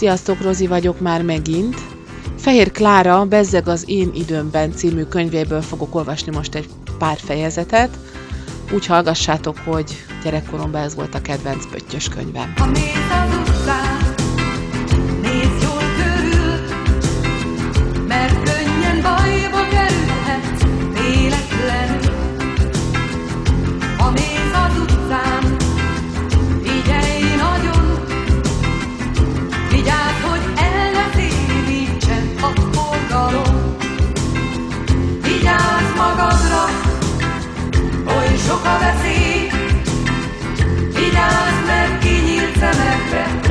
Sziasztok, Rozi vagyok már megint. Fehér Klára Bezzeg az én időmben című könyvéből fogok olvasni most egy pár fejezetet. Úgy hallgassátok, hogy gyerekkoromban ez volt a kedvenc pöttyös könyvem. Ha az utcán, nézz jól körül, mert könnyen bajba kerülhet véletlenül. sok a veszély, vigyázz meg kinyílt szemekre,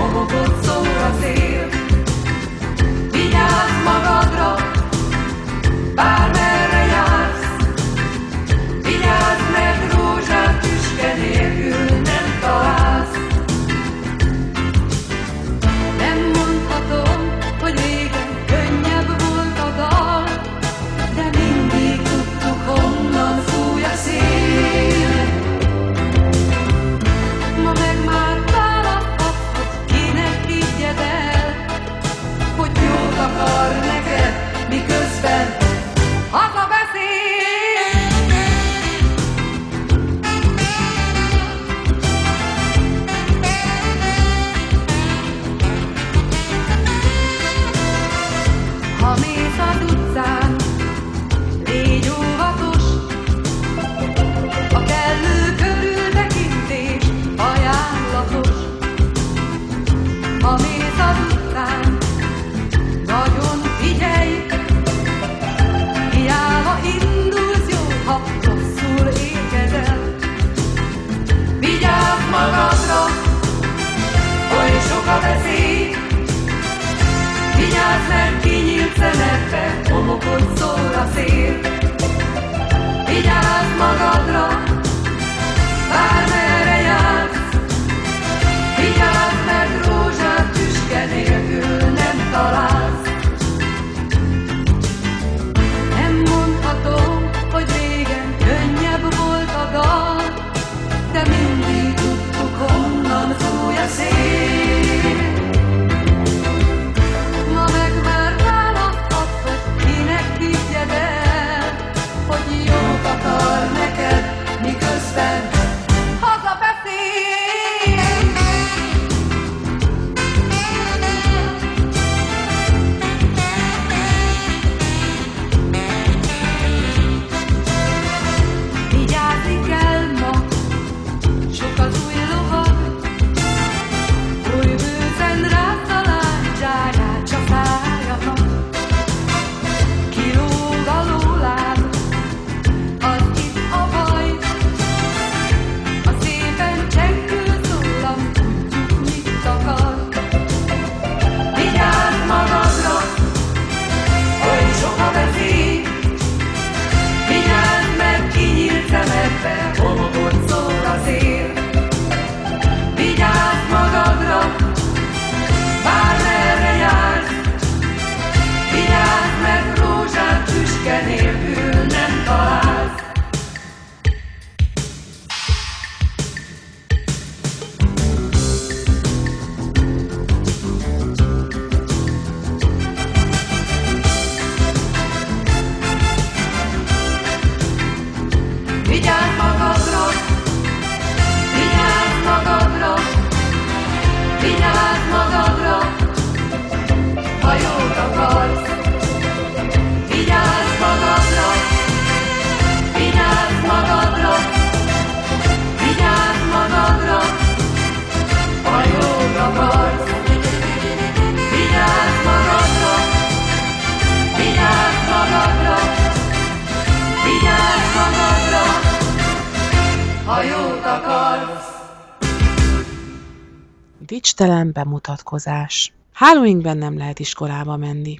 hirtelen bemutatkozás. Halloweenben nem lehet iskolába menni.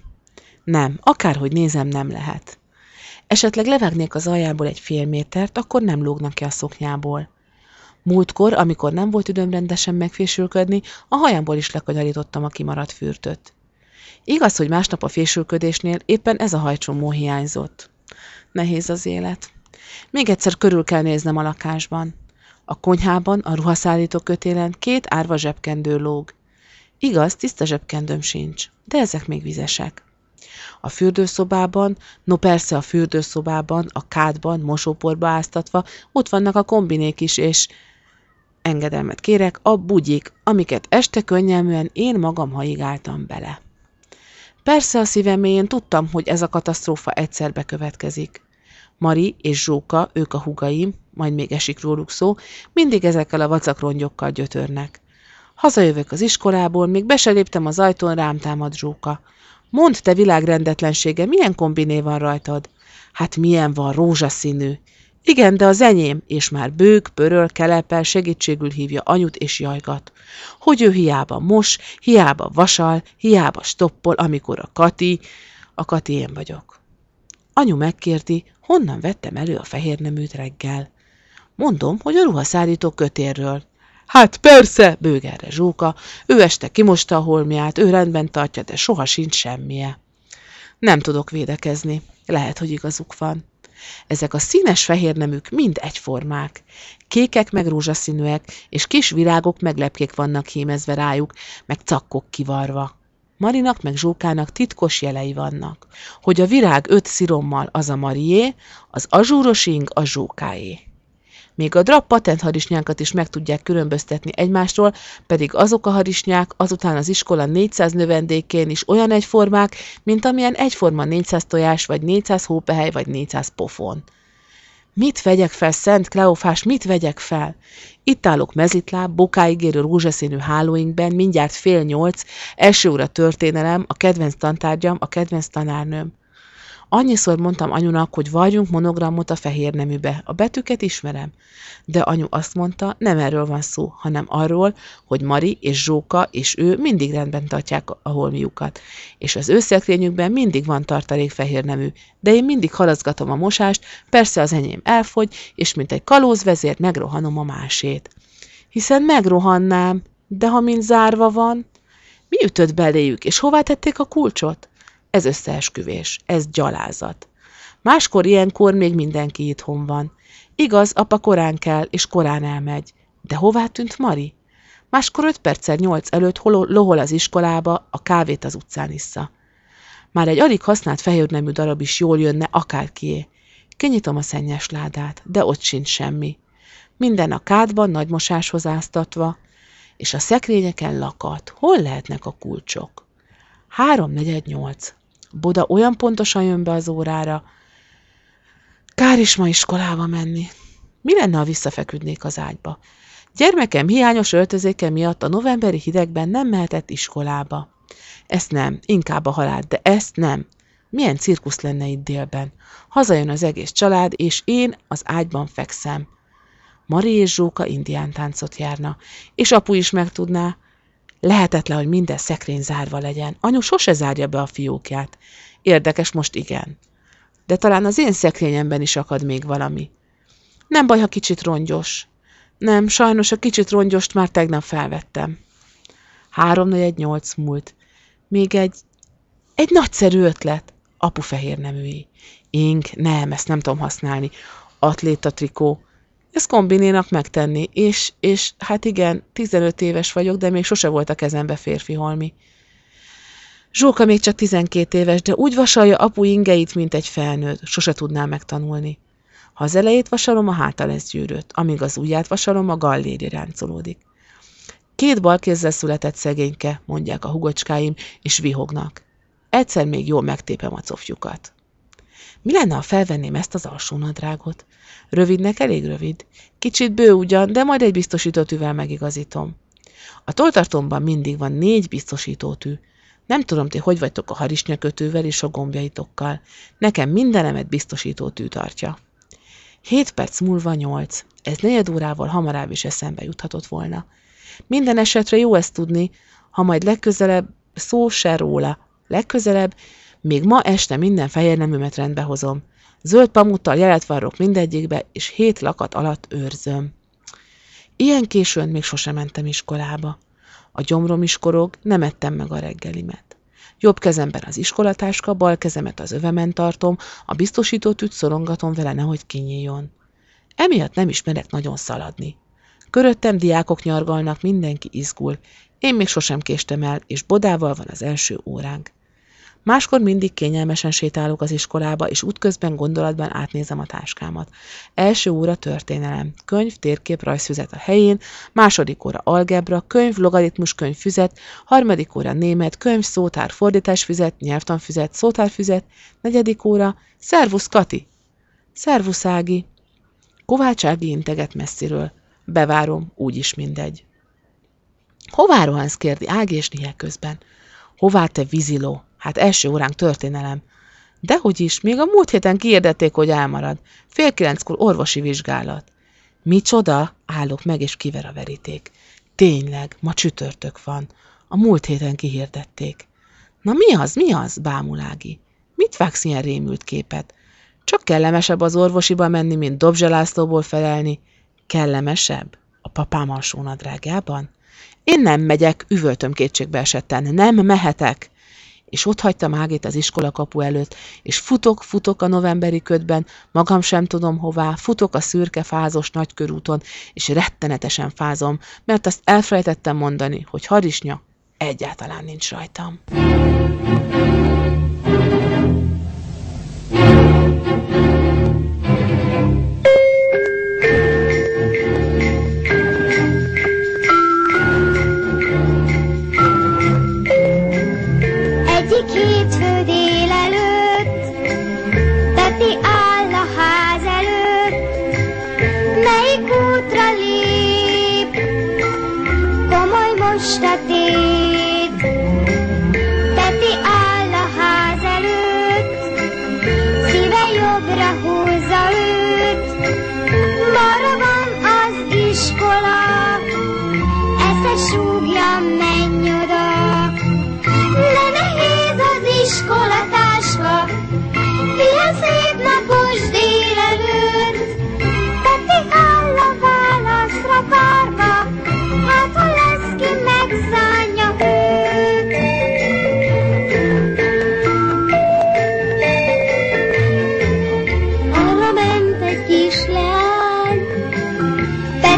Nem, akárhogy nézem, nem lehet. Esetleg levágnék az aljából egy fél métert, akkor nem lógnak ki a szoknyából. Múltkor, amikor nem volt időm rendesen megfésülködni, a hajamból is lekanyarítottam a kimaradt fürtöt. Igaz, hogy másnap a fésülködésnél éppen ez a hajcsomó hiányzott. Nehéz az élet. Még egyszer körül kell néznem a lakásban. A konyhában, a ruhaszállító kötélen két árva zsebkendő lóg. Igaz, tiszta zsebkendőm sincs, de ezek még vizesek. A fürdőszobában, no persze a fürdőszobában, a kádban, mosóporba áztatva, ott vannak a kombinék is, és engedelmet kérek, a bugyik, amiket este könnyelműen én magam haigáltam bele. Persze a szívem én tudtam, hogy ez a katasztrófa egyszer bekövetkezik. Mari és Zsóka, ők a hugaim, majd még esik róluk szó, mindig ezekkel a vacakrongyokkal gyötörnek. Hazajövök az iskolából, még be se léptem az ajtón, rám támad Zsóka. Mondd, te világrendetlensége, milyen kombiné van rajtad? Hát milyen van, rózsaszínű. Igen, de az enyém, és már bőg, pöröl, kelepel, segítségül hívja anyut és jajgat. Hogy ő hiába mos, hiába vasal, hiába stoppol, amikor a Kati, a Kati én vagyok. Anyu megkérdi, honnan vettem elő a fehér neműt reggel. Mondom, hogy a ruhaszállító kötérről. Hát persze, bőg erre Zsóka, ő este kimosta a holmiát, ő rendben tartja, de soha sincs semmije. Nem tudok védekezni, lehet, hogy igazuk van. Ezek a színes fehér neműk mind egyformák. Kékek meg rózsaszínűek, és kis virágok meg lepkék vannak hímezve rájuk, meg cakkok kivarva. Marinak meg Zsókának titkos jelei vannak, hogy a virág öt szirommal az a Marié, az azsúros ing a Zsókáé. Még a drap patent harisnyákat is meg tudják különböztetni egymástól, pedig azok a harisnyák azután az iskola 400 növendékén is olyan egyformák, mint amilyen egyforma 400 tojás, vagy 400 hópehely, vagy 400 pofon. Mit vegyek fel, Szent Kleofás, mit vegyek fel? Itt állok mezitláb, bokáig érő rózsaszínű hálóinkben, mindjárt fél nyolc, első óra történelem, a kedvenc tantárgyam, a kedvenc tanárnőm. Annyiszor mondtam anyunak, hogy varjunk monogramot a fehér neműbe. A betűket ismerem. De anyu azt mondta, nem erről van szó, hanem arról, hogy Mari és Zsóka és ő mindig rendben tartják a holmiukat. És az ő mindig van tartalék fehér nemű. De én mindig halaszgatom a mosást, persze az enyém elfogy, és mint egy kalózvezér megrohanom a másét. Hiszen megrohannám, de ha mind zárva van, mi ütött beléjük, és hová tették a kulcsot? Ez összeesküvés, ez gyalázat. Máskor ilyenkor még mindenki itthon van. Igaz, apa korán kell, és korán elmegy. De hová tűnt Mari? Máskor öt perccel nyolc előtt hol lohol az iskolába, a kávét az utcán issza. Már egy alig használt fehérnemű darab is jól jönne, akárkié. Kinyitom a szennyes ládát, de ott sincs semmi. Minden a kádban nagy mosáshoz áztatva, és a szekrényeken lakat. Hol lehetnek a kulcsok? Három negyed nyolc. Boda olyan pontosan jön be az órára. Kár is ma iskolába menni. Mi lenne, ha visszafeküdnék az ágyba? Gyermekem hiányos öltözéke miatt a novemberi hidegben nem mehetett iskolába. Ezt nem, inkább a halált, de ezt nem. Milyen cirkusz lenne itt délben? Hazajön az egész család, és én az ágyban fekszem. Mari és Zsóka indián táncot járna, és apu is megtudná, Lehetetlen, hogy minden szekrény zárva legyen. Anyu sose zárja be a fiókját. Érdekes, most igen. De talán az én szekrényemben is akad még valami. Nem baj, ha kicsit rongyos. Nem, sajnos a kicsit rongyost már tegnap felvettem. Három egy nyolc múlt. Még egy, egy nagyszerű ötlet. Apu fehér neműi. Ink, nem, ezt nem tudom használni. Atléta trikó. Ezt kombinénak megtenni, és, és hát igen, 15 éves vagyok, de még sose volt a kezembe férfi holmi. Zsóka még csak 12 éves, de úgy vasalja apu ingeit, mint egy felnőtt, sose tudná megtanulni. Ha az elejét vasalom, a háta lesz gyűrött, amíg az ujját vasalom, a galléri ráncolódik. Két bal kézzel született szegényke, mondják a hugocskáim, és vihognak. Egyszer még jól megtépem a cofjukat. Mi lenne, ha felvenném ezt az alsó nadrágot? Rövidnek elég rövid. Kicsit bő ugyan, de majd egy biztosítótűvel megigazítom. A toltartomban mindig van négy biztosítótű. Nem tudom, ti hogy vagytok a harisnyakötővel és a gombjaitokkal. Nekem mindenemet biztosítótű tartja. Hét perc múlva nyolc. Ez negyed órával hamarabb is eszembe juthatott volna. Minden esetre jó ezt tudni, ha majd legközelebb szó se róla. Legközelebb még ma este minden fehér neműmet rendbe hozom. Zöld pamuttal jelet varrok mindegyikbe, és hét lakat alatt őrzöm. Ilyen későn még sosem mentem iskolába. A gyomrom is korog, nem ettem meg a reggelimet. Jobb kezemben az iskolatáska, bal kezemet az övemen tartom, a biztosítót ügy szorongatom vele, nehogy kinyíljon. Emiatt nem ismerek nagyon szaladni. Köröttem diákok nyargalnak, mindenki izgul. Én még sosem késtem el, és bodával van az első óránk. Máskor mindig kényelmesen sétálok az iskolába, és útközben gondolatban átnézem a táskámat. Első óra történelem, könyv, térkép, rajzfüzet a helyén, második óra algebra, könyv, logaritmus könyv, füzet, harmadik óra német, könyv, szótár, fordításfüzet, nyelvtanfüzet, szótárfüzet, negyedik óra, szervusz Kati! Szervusz Ági! Kovács Ági integet messziről. Bevárom, úgyis mindegy. Hová rohansz, kérdi Ági és Nia közben. Hová te víziló? Hát első óránk történelem. Dehogy is, még a múlt héten kiérdették, hogy elmarad. Fél kilenckor orvosi vizsgálat. Micsoda? Állok meg, és kiver a veríték. Tényleg, ma csütörtök van. A múlt héten kihirdették. Na mi az, mi az? bámulági. Mit vágsz ilyen rémült képet? Csak kellemesebb az orvosiba menni, mint Dobzselászlóból felelni. Kellemesebb? A papám alsónadrágában? Én nem megyek, üvöltöm kétségbe esetten. Nem mehetek és ott hagytam Ágét az iskola kapu előtt, és futok, futok a novemberi ködben, magam sem tudom hová, futok a szürke fázos nagykörúton, és rettenetesen fázom, mert azt elfelejtettem mondani, hogy harisnya egyáltalán nincs rajtam.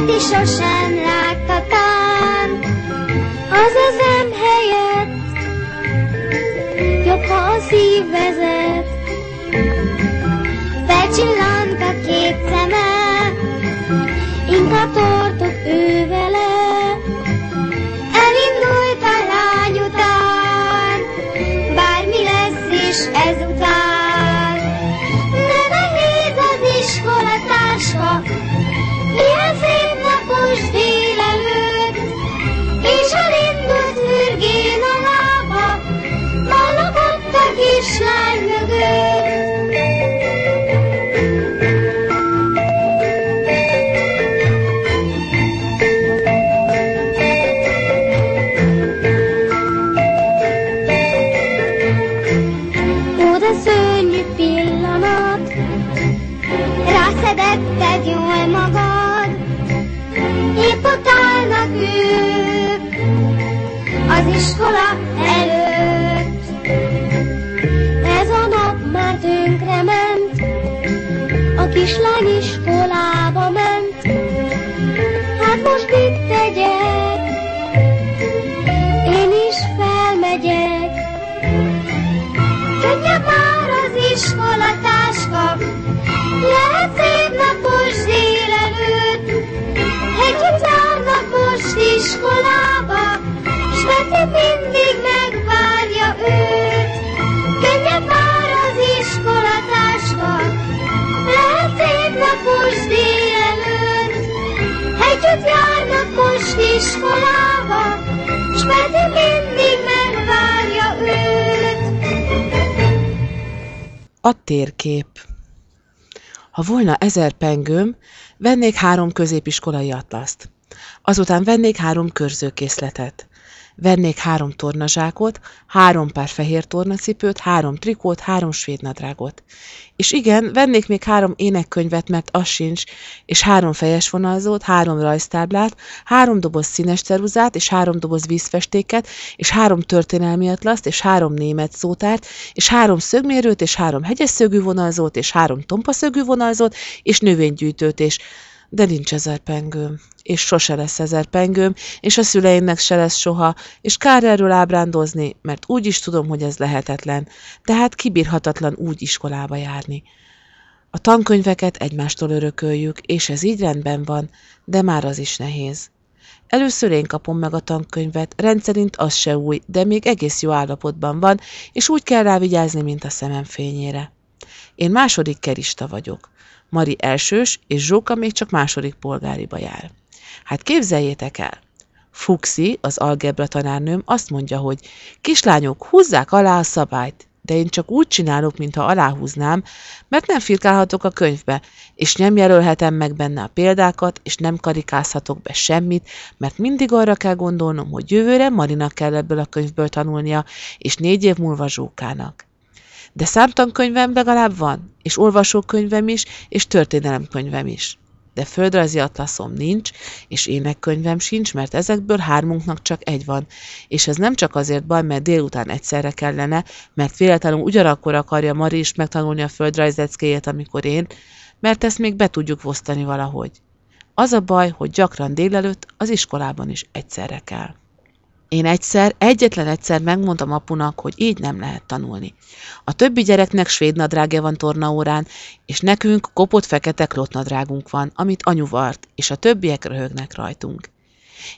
Peti sosem látta tán, az ezem helyett jobb, ha a szív vezet. Felcsillant a két szeme, inkább tartok ő napos délelőtt. Együtt járnak most iskolába, s Peti mindig megvárja őt. A térkép. Ha volna ezer pengőm, vennék három középiskolai atlaszt. Azután vennék három körzőkészletet. Vennék három tornazsákot, három pár fehér tornacipőt, három trikót, három svéd nadrágot. És igen, vennék még három énekkönyvet, mert az sincs, és három fejes vonalzót, három rajztáblát, három doboz színes ceruzát, és három doboz vízfestéket, és három történelmi atlaszt, és három német szótárt, és három szögmérőt, és három hegyes szögű vonalzót, és három tompa szögű vonalzót, és növénygyűjtőt, és de nincs ezer pengőm, és sose lesz ezer pengőm, és a szüleimnek se lesz soha, és kár erről ábrándozni, mert úgy is tudom, hogy ez lehetetlen, tehát kibírhatatlan úgy iskolába járni. A tankönyveket egymástól örököljük, és ez így rendben van, de már az is nehéz. Először én kapom meg a tankönyvet, rendszerint az se új, de még egész jó állapotban van, és úgy kell rá vigyázni, mint a szemem fényére. Én második kerista vagyok. Mari elsős, és Zsóka még csak második polgáriba jár. Hát képzeljétek el! Fuxi, az algebra tanárnőm azt mondja, hogy kislányok, húzzák alá a szabályt, de én csak úgy csinálok, mintha aláhúznám, mert nem firkálhatok a könyvbe, és nem jelölhetem meg benne a példákat, és nem karikázhatok be semmit, mert mindig arra kell gondolnom, hogy jövőre Marinak kell ebből a könyvből tanulnia, és négy év múlva Zsókának. De számtankönyvem legalább van, és olvasókönyvem is, és történelemkönyvem is. De földrajzi atlaszom nincs, és énekkönyvem sincs, mert ezekből hármunknak csak egy van. És ez nem csak azért baj, mert délután egyszerre kellene, mert véletlenül ugyanakkor akarja Mari is megtanulni a földrajzeckéjét, amikor én, mert ezt még be tudjuk vosztani valahogy. Az a baj, hogy gyakran délelőtt az iskolában is egyszerre kell. Én egyszer, egyetlen egyszer megmondtam apunak, hogy így nem lehet tanulni. A többi gyereknek svéd nadrágja van tornaórán, és nekünk kopott fekete klotnadrágunk van, amit anyu vart, és a többiek röhögnek rajtunk.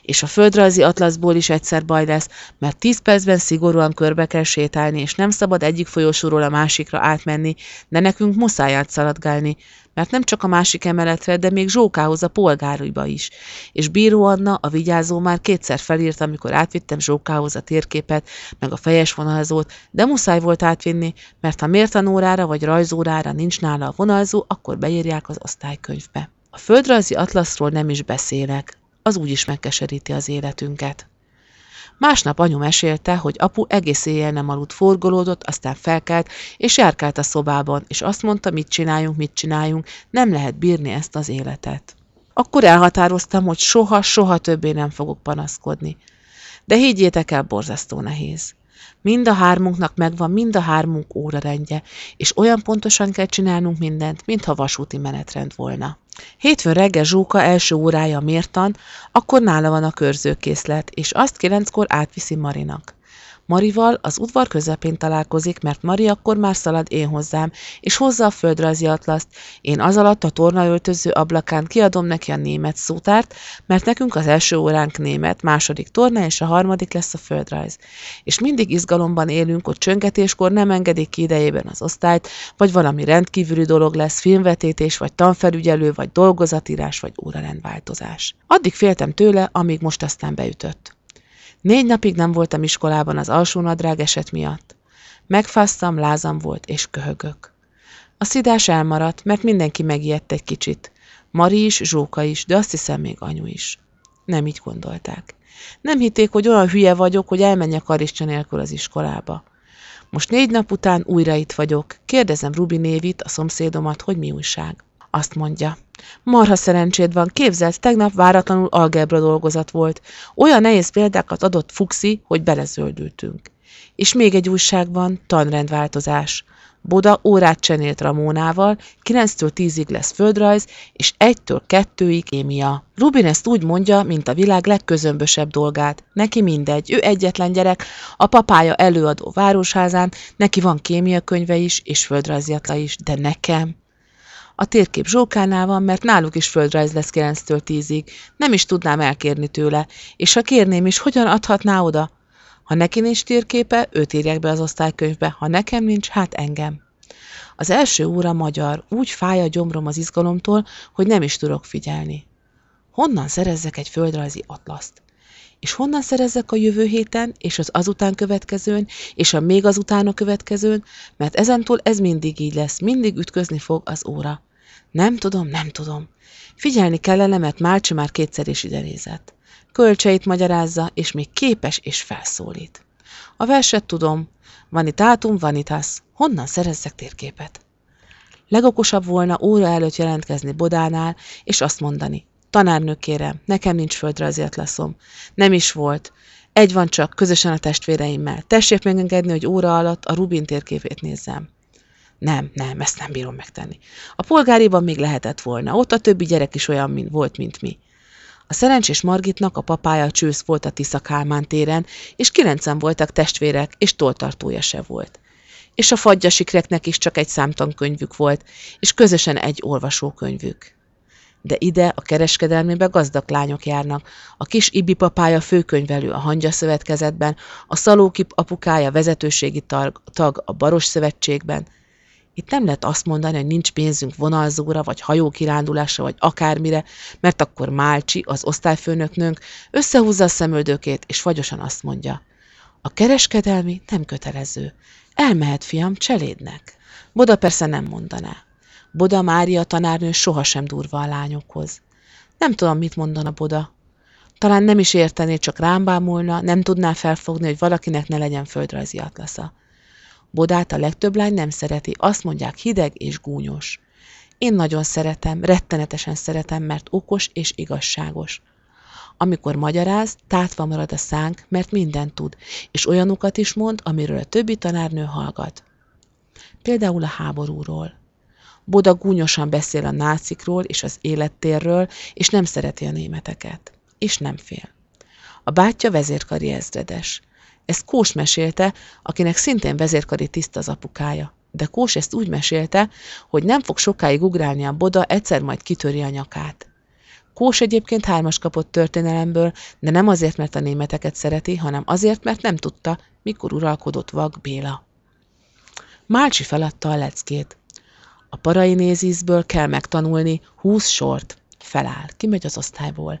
És a földrajzi atlaszból is egyszer baj lesz, mert tíz percben szigorúan körbe kell sétálni, és nem szabad egyik folyosóról a másikra átmenni, de nekünk muszáj átszaladgálni, mert nem csak a másik emeletre, de még Zsókához a polgárújba is. És Bíró Anna, a vigyázó már kétszer felírt, amikor átvittem Zsókához a térképet, meg a fejes vonalzót, de muszáj volt átvinni, mert ha mértanórára vagy rajzórára nincs nála a vonalzó, akkor beírják az osztálykönyvbe. A földrajzi atlaszról nem is beszélek, az úgyis megkeseríti az életünket. Másnap anyu mesélte, hogy apu egész éjjel nem aludt, forgolódott, aztán felkelt, és járkált a szobában, és azt mondta, mit csináljunk, mit csináljunk, nem lehet bírni ezt az életet. Akkor elhatároztam, hogy soha, soha többé nem fogok panaszkodni. De higgyétek el, borzasztó nehéz. Mind a hármunknak megvan mind a hármunk órarendje, és olyan pontosan kell csinálnunk mindent, mintha vasúti menetrend volna. Hétfőn reggel Zsóka első órája mértan, akkor nála van a körzőkészlet, és azt kilenckor átviszi Marinak. Marival az udvar közepén találkozik, mert Mari akkor már szalad én hozzám, és hozza a földrajzi atlaszt. Én az alatt a tornaöltöző ablakán kiadom neki a német szótárt, mert nekünk az első óránk német, második torna és a harmadik lesz a földrajz. És mindig izgalomban élünk, hogy csöngetéskor nem engedik ki idejében az osztályt, vagy valami rendkívüli dolog lesz, filmvetítés, vagy tanfelügyelő, vagy dolgozatírás, vagy órarendváltozás. Addig féltem tőle, amíg most aztán beütött. Négy napig nem voltam iskolában az alsó nadrág eset miatt. Megfáztam, lázam volt, és köhögök. A szidás elmaradt, mert mindenki megijedt egy kicsit. Mari is, Zsóka is, de azt hiszem még anyu is. Nem így gondolták. Nem hitték, hogy olyan hülye vagyok, hogy elmenjek karistja nélkül az iskolába. Most négy nap után újra itt vagyok. Kérdezem Rubi névit, a szomszédomat, hogy mi újság. Azt mondja. Marha szerencséd van, képzeld, tegnap váratlanul algebra dolgozat volt. Olyan nehéz példákat adott Fuxi, hogy belezöldültünk. És még egy újság van, tanrendváltozás. Boda órát csenélt Ramónával, 9-től 10-ig lesz földrajz, és 1-től 2-ig kémia. Rubin ezt úgy mondja, mint a világ legközömbösebb dolgát. Neki mindegy, ő egyetlen gyerek, a papája előadó városházán, neki van kémia könyve is, és földrajzjatla is, de nekem... A térkép Zsókánál van, mert náluk is földrajz lesz 9-től 10-ig. Nem is tudnám elkérni tőle. És ha kérném is, hogyan adhatná oda? Ha neki nincs térképe, őt írják be az osztálykönyvbe, ha nekem nincs, hát engem. Az első óra magyar, úgy fáj a gyomrom az izgalomtól, hogy nem is tudok figyelni. Honnan szerezzek egy földrajzi atlaszt? És honnan szerezzek a jövő héten, és az azután következőn, és a még azután a következőn, mert ezentúl ez mindig így lesz, mindig ütközni fog az óra. Nem tudom, nem tudom. Figyelni kellene, mert Málcsi már kétszer is ide nézett. Kölcseit magyarázza, és még képes és felszólít. A verset tudom. Vanitatum vanitas. Honnan szerezzek térképet? Legokosabb volna óra előtt jelentkezni Bodánál, és azt mondani. Tanárnő kérem, nekem nincs földrajzi atlaszom. Nem is volt. Egy van csak, közösen a testvéreimmel. Tessék megengedni, hogy óra alatt a Rubin térképét nézzem. Nem, nem, ezt nem bírom megtenni. A polgáriban még lehetett volna. Ott a többi gyerek is olyan mint volt, mint mi. A szerencsés Margitnak a papája csősz volt a Tisza Kálmán téren, és kilencen voltak testvérek, és toltartója se volt. És a fagyjasikreknek is csak egy számtankönyvük volt, és közösen egy olvasókönyvük. De ide a kereskedelmébe gazdag lányok járnak, a kis Ibi papája főkönyvelő a Hangya Szövetkezetben, a Szalóki apukája vezetőségi tag, tag a Baros Szövetségben, itt nem lehet azt mondani, hogy nincs pénzünk vonalzóra, vagy hajókirándulásra, vagy akármire, mert akkor Málcsi, az osztályfőnöknőnk összehúzza a szemöldökét, és fagyosan azt mondja. A kereskedelmi nem kötelező. Elmehet, fiam, cselédnek. Boda persze nem mondaná. Boda Mária tanárnő sohasem durva a lányokhoz. Nem tudom, mit mondana Boda. Talán nem is értené, csak rám bámulna, nem tudná felfogni, hogy valakinek ne legyen földrajzi atlasza. Bodát a legtöbb lány nem szereti, azt mondják hideg és gúnyos. Én nagyon szeretem, rettenetesen szeretem, mert okos és igazságos. Amikor magyaráz, tátva marad a szánk, mert mindent tud, és olyanokat is mond, amiről a többi tanárnő hallgat. Például a háborúról. Boda gúnyosan beszél a nácikról és az élettérről, és nem szereti a németeket. És nem fél. A bátyja vezérkari ezredes. Ezt Kós mesélte, akinek szintén vezérkari tiszt az apukája. De Kós ezt úgy mesélte, hogy nem fog sokáig ugrálni a boda, egyszer majd kitöri a nyakát. Kós egyébként hármas kapott történelemből, de nem azért, mert a németeket szereti, hanem azért, mert nem tudta, mikor uralkodott Vag Béla. Málcsi feladta a leckét. A parainézisből kell megtanulni húsz sort. Feláll, kimegy az osztályból.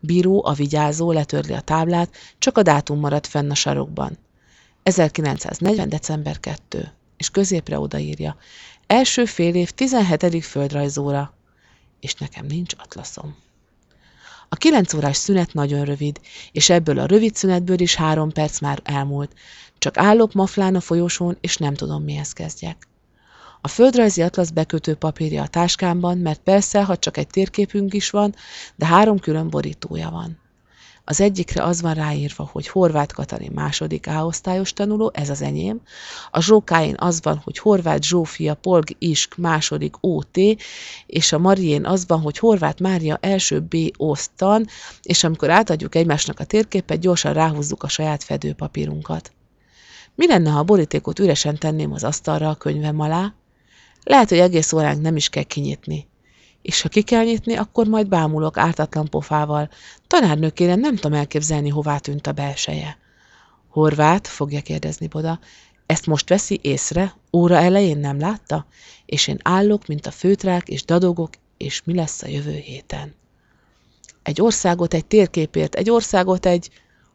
Bíró, a vigyázó letörli a táblát, csak a dátum maradt fenn a sarokban. 1940. december 2. És középre odaírja. Első fél év 17. földrajzóra. És nekem nincs atlaszom. A kilenc órás szünet nagyon rövid, és ebből a rövid szünetből is három perc már elmúlt. Csak állok maflán a folyosón, és nem tudom, mihez kezdjek. A földrajzi atlasz bekötő papírja a táskámban, mert persze, ha csak egy térképünk is van, de három külön borítója van. Az egyikre az van ráírva, hogy Horváth Katalin második A-osztályos tanuló, ez az enyém. A zsókáin az van, hogy Horváth Zsófia Polg Isk második OT, és a Marién az van, hogy Horváth Mária első B osztan, és amikor átadjuk egymásnak a térképet, gyorsan ráhúzzuk a saját fedőpapírunkat. Mi lenne, ha a borítékot üresen tenném az asztalra a könyvem alá? Lehet, hogy egész óránk nem is kell kinyitni. És ha ki kell nyitni, akkor majd bámulok ártatlan pofával. Tanárnőkére nem tudom elképzelni, hová tűnt a belseje. Horvát, fogja kérdezni Boda, ezt most veszi észre, óra elején nem látta, és én állok, mint a főtrák, és dadogok, és mi lesz a jövő héten. Egy országot egy térképért, egy országot egy,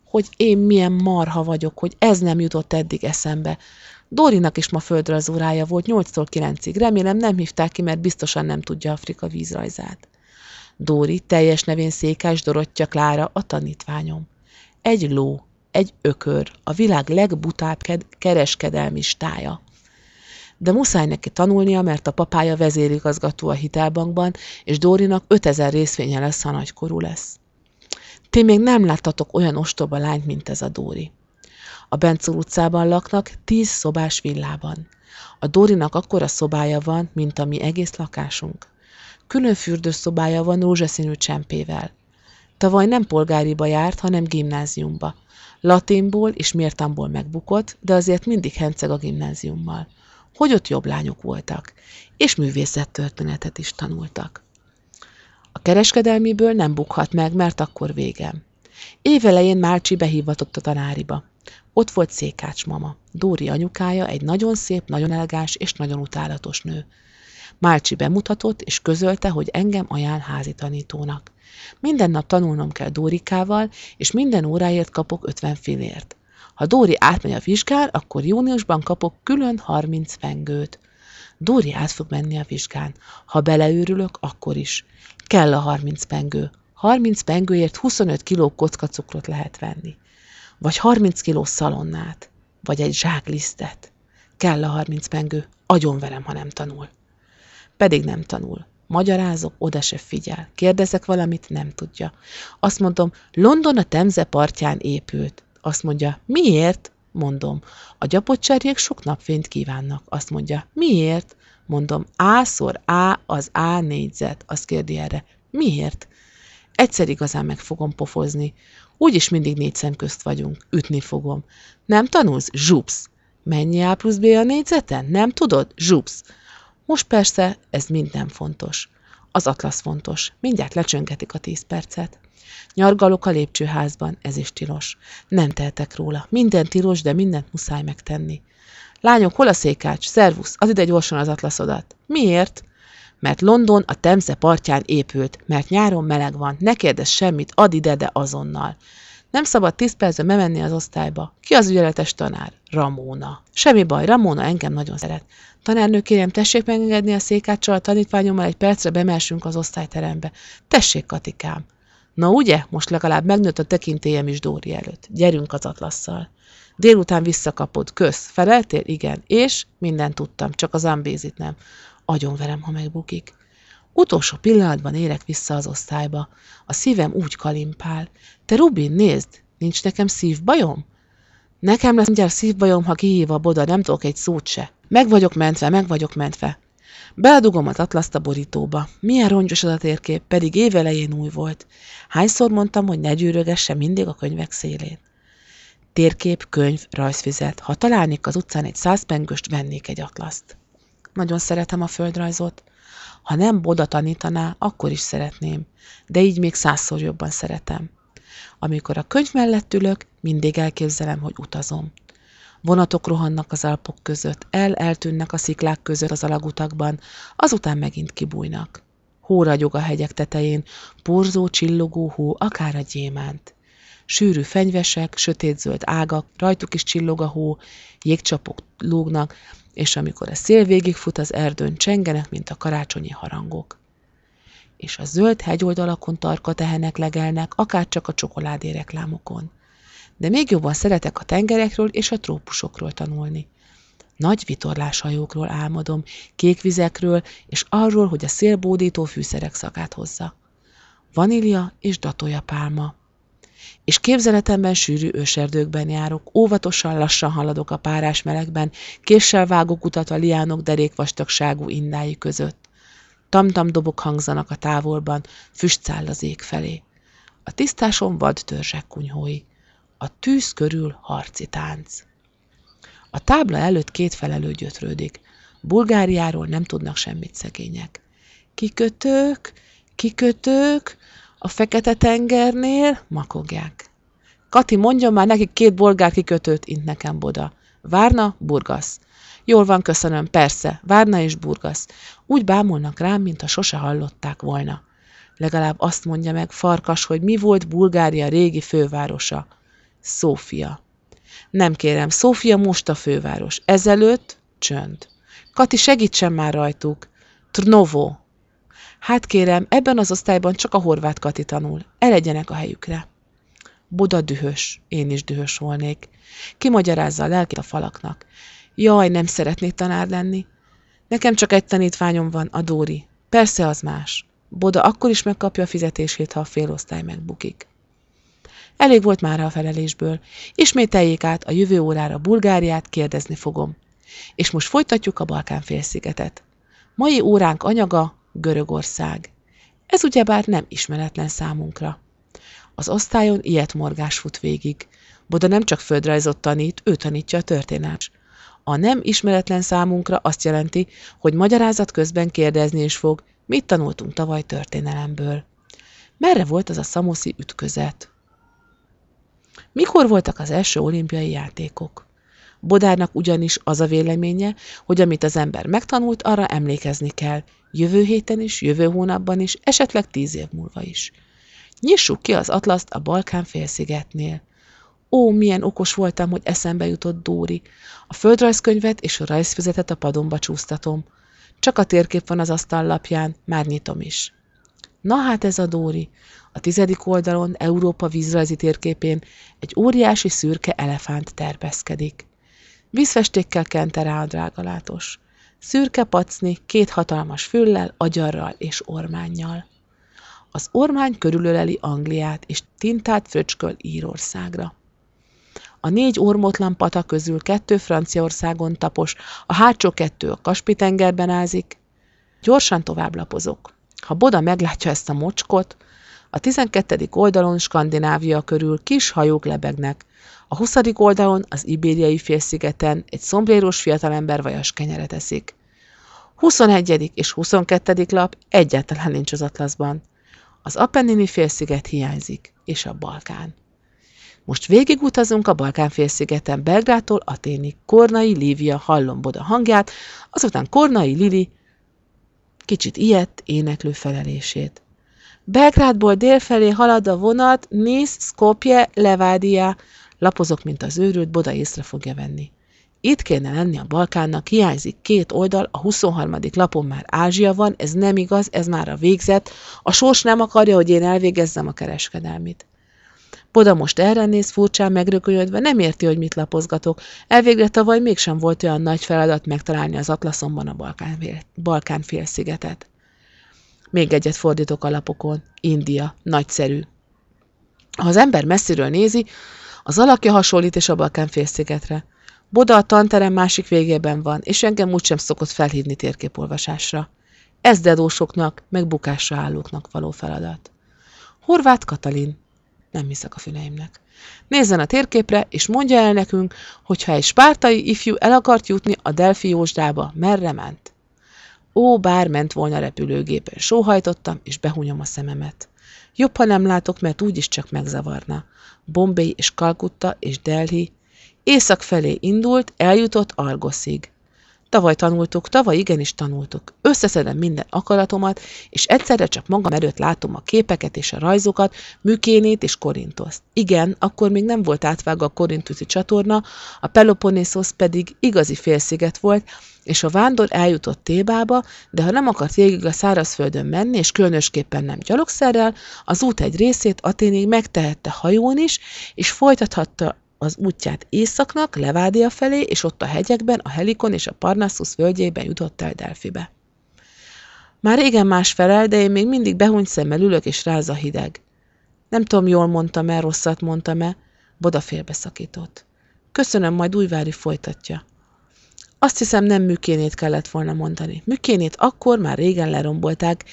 hogy én milyen marha vagyok, hogy ez nem jutott eddig eszembe. Dórinak is ma földrajzórája volt 8-tól 9-ig. Remélem nem hívták ki, mert biztosan nem tudja Afrika vízrajzát. Dóri, teljes nevén Székás Dorottya Klára, a tanítványom. Egy ló, egy ökör, a világ legbutább kereskedelmi stája. De muszáj neki tanulnia, mert a papája vezérigazgató a hitelbankban, és Dórinak 5000 részvénye lesz, ha nagykorú lesz. Ti még nem láttatok olyan ostoba lányt, mint ez a Dóri. A Bencúr utcában laknak tíz szobás villában. A Dórinak akkora szobája van, mint a mi egész lakásunk. Külön fürdőszobája van rózsaszínű csempével. Tavaly nem polgáriba járt, hanem gimnáziumba. Latinból és mértamból megbukott, de azért mindig henceg a gimnáziummal. Hogy ott jobb lányok voltak, és művészettörténetet is tanultak. A kereskedelmiből nem bukhat meg, mert akkor végem. Évelején Málcsi behívatott a tanáriba. Ott volt Székács mama, Dóri anyukája, egy nagyon szép, nagyon elegáns és nagyon utálatos nő. Málcsi bemutatott és közölte, hogy engem ajánl házi tanítónak. Minden nap tanulnom kell Dórikával, és minden óráért kapok 50 fillért. Ha Dóri átmegy a vizsgán, akkor júniusban kapok külön 30 fengőt. Dóri át fog menni a vizsgán. Ha beleőrülök, akkor is. Kell a 30 pengő. 30 pengőért 25 kiló kockacukrot lehet venni vagy 30 kiló szalonnát, vagy egy zsák lisztet. Kell a 30 pengő, agyon velem, ha nem tanul. Pedig nem tanul. Magyarázok, oda se figyel. Kérdezek valamit, nem tudja. Azt mondom, London a Temze partján épült. Azt mondja, miért? Mondom, a gyapott cserjék sok napfényt kívánnak. Azt mondja, miért? Mondom, A-szor A az A négyzet. Azt kérdi erre, miért? Egyszer igazán meg fogom pofozni. Úgyis mindig négy szem közt vagyunk. Ütni fogom. Nem tanulsz? Zsupsz. Mennyi A plusz B a négyzeten? Nem tudod? Zsupsz. Most persze ez mind nem fontos. Az atlasz fontos. Mindjárt lecsöngetik a tíz percet. Nyargalok a lépcsőházban, ez is tilos. Nem tehetek róla. Minden tilos, de mindent muszáj megtenni. Lányok, hol a székács? Szervusz, add ide gyorsan az atlaszodat. Miért? Mert London a Temze partján épült, mert nyáron meleg van. Ne kérdezz semmit, add ide, de azonnal. Nem szabad tíz percben bemenni az osztályba. Ki az ügyeletes tanár? Ramóna. Semmi baj, Ramóna engem nagyon szeret. Tanárnő, kérem, tessék megengedni a székáccsal a tanítványommal egy percre bemelsünk az osztályterembe. Tessék, Katikám. Na ugye, most legalább megnőtt a tekintélyem is Dóri előtt. Gyerünk az atlasszal. Délután visszakapod, kösz. Feleltél? Igen. És? Mindent tudtam, csak az ambézit nem. Agyon verem, ha megbukik. Utolsó pillanatban érek vissza az osztályba. A szívem úgy kalimpál. Te Rubin, nézd, nincs nekem szívbajom? Nekem lesz mindjárt szívbajom, ha kihív a boda, nem tudok egy szót se. Meg vagyok mentve, meg vagyok mentve. Beledugom az atlaszt a borítóba. Milyen rongyos az a térkép, pedig évelején új volt. Hányszor mondtam, hogy ne gyűrögesse mindig a könyvek szélén. Térkép, könyv, rajzfizet. Ha találnék az utcán egy száz pengöst, vennék egy atlaszt. Nagyon szeretem a földrajzot. Ha nem Boda tanítaná, akkor is szeretném, de így még százszor jobban szeretem. Amikor a könyv mellett ülök, mindig elképzelem, hogy utazom. Vonatok rohannak az Alpok között, el-eltűnnek a sziklák között az alagutakban, azután megint kibújnak. Hó ragyog a hegyek tetején, porzó, csillogó hó, akár a gyémánt. Sűrű fenyvesek, sötétzöld ágak, rajtuk is csillog a hó, jégcsapok lógnak, és amikor a szél végigfut az erdőn, csengenek, mint a karácsonyi harangok. És a zöld hegyoldalakon tarka tehenek legelnek, akár csak a csokoládé reklámokon. De még jobban szeretek a tengerekről és a trópusokról tanulni. Nagy vitorláshajókról álmodom, kék vizekről, és arról, hogy a szél bódító fűszerek szagát hozza. Vanília és datója pálma. És képzeletemben sűrű őserdőkben járok, óvatosan, lassan haladok a párás melegben, késsel vágok utat a liánok derék vastagságú indái között. Tamtam dobok hangzanak a távolban, füstszáll az ég felé. A tisztáson vad törzsek kunyhói. A tűz körül harci tánc. A tábla előtt két felelő gyötrődik. Bulgáriáról nem tudnak semmit szegények. Kikötők, kikötők, a Fekete-tengernél makogják. Kati, mondjon már nekik két bolgár kikötőt, int nekem Boda. Várna, Burgasz. Jól van, köszönöm, persze, Várna és Burgasz. Úgy bámulnak rám, mintha sose hallották volna. Legalább azt mondja meg Farkas, hogy mi volt Bulgária régi fővárosa. Szófia. Nem kérem, Szófia most a főváros. Ezelőtt csönd. Kati, segítsen már rajtuk. Trnovo. Hát kérem, ebben az osztályban csak a horvát Kati tanul. Elegyenek a helyükre. Buda dühös, én is dühös volnék. Kimagyarázza a lelkét a falaknak. Jaj, nem szeretnék tanár lenni. Nekem csak egy tanítványom van, a Dóri. Persze az más. Boda akkor is megkapja a fizetését, ha a félosztály megbukik. Elég volt már a felelésből. Ismételjék át a jövő órára Bulgáriát, kérdezni fogom. És most folytatjuk a Balkán félszigetet. Mai óránk anyaga Görögország. Ez ugyebár nem ismeretlen számunkra. Az osztályon ilyet morgás fut végig. Boda nem csak földrajzot tanít, ő tanítja a történelmet. A nem ismeretlen számunkra azt jelenti, hogy magyarázat közben kérdezni is fog, mit tanultunk tavaly történelemből. Merre volt az a szamoszi ütközet? Mikor voltak az első olimpiai játékok? Bodárnak ugyanis az a véleménye, hogy amit az ember megtanult, arra emlékezni kell, jövő héten is, jövő hónapban is, esetleg tíz év múlva is. Nyissuk ki az atlaszt a Balkán félszigetnél. Ó, milyen okos voltam, hogy eszembe jutott Dóri. A földrajzkönyvet és a rajzfüzetet a padonba csúsztatom. Csak a térkép van az asztallapján, már nyitom is. Na hát ez a Dóri. A tizedik oldalon, Európa vízrajzi térképén egy óriási szürke elefánt terpeszkedik. Vízfestékkel kente rá a drágalátos. Szürke pacni, két hatalmas füllel, agyarral és ormánnyal. Az ormány körülöleli Angliát, és tintát fröcsköl Írországra. a négy ormotlan pata közül kettő Franciaországon tapos, a hátsó kettő a Kaspi-tengerben ázik. Gyorsan tovább lapozok. Ha Boda meglátja ezt a mocskot, a 12. oldalon Skandinávia körül kis hajók lebegnek, a 20. oldalon az ibériai félszigeten egy szombrérós fiatalember vajas kenyeret eszik. 21. és 22. lap egyáltalán nincs az atlaszban. Az Apennini félsziget hiányzik, és a Balkán. Most végigutazunk a Balkán félszigeten Belgrától Aténig. Kornai Lívia hallom Boda hangját, azután Kornai Lili kicsit ilyet éneklő felelését. Belgrádból délfelé halad a vonat, Nice, Skopje, Levádia. Lapozok, mint az őrült, Boda észre fogja venni. Itt kéne lenni a Balkánnak, hiányzik két oldal, a 23. lapon már Ázsia van, ez nem igaz, ez már a végzet, a sors nem akarja, hogy én elvégezzem a kereskedelmit. Boda most erre néz furcsán megrökönyödve, nem érti, hogy mit lapozgatok. Elvégre tavaly mégsem volt olyan nagy feladat megtalálni az Atlaszonban a Balkán, Balkán félszigetet. Még egyet fordítok a lapokon. India. Nagyszerű. Ha az ember messziről nézi, az alakja hasonlít és a Balkán félszigetre. Boda a tanterem másik végében van, és engem úgysem szokott felhívni térképolvasásra. Ez dedósoknak, meg bukásra állóknak való feladat. Horváth Katalin. Nem hiszek a füleimnek. Nézzen a térképre, és mondja el nekünk, hogyha egy spártai ifjú el akart jutni a Delfi Jósdába, merre ment. Ó, bár ment volna repülőgépen, sóhajtottam, és behúnyom a szememet. Jobb, ha nem látok, mert úgyis csak megzavarna. Bombay és Kalkutta és Delhi. Észak felé indult, eljutott Argoszig. Tavaly tanultuk, tavaly igenis tanultuk. Összeszedem minden akaratomat, és egyszerre csak magam előtt látom a képeket és a rajzokat, Mükénét és Korintoszt. Igen, akkor még nem volt átvágva a korintuszi csatorna, a Peloponnesos pedig igazi félsziget volt, és a vándor eljutott Tébába, de ha nem akart végig a szárazföldön menni, és különösképpen nem gyalogszerrel, az út egy részét Aténig megtehette hajón is, és folytathatta az útját északnak, Levádia felé, és ott a hegyekben, a Helikon és a Parnassus völgyében jutott el Delfibe. Már régen más felel, de én még mindig behúnyt szemmel ülök, és ráz a hideg. Nem tudom, jól mondtam-e, rosszat mondtam-e, Boda félbeszakított. Köszönöm, majd Újvári folytatja. Azt hiszem, nem műkénét kellett volna mondani. Műkénét akkor már régen lerombolták.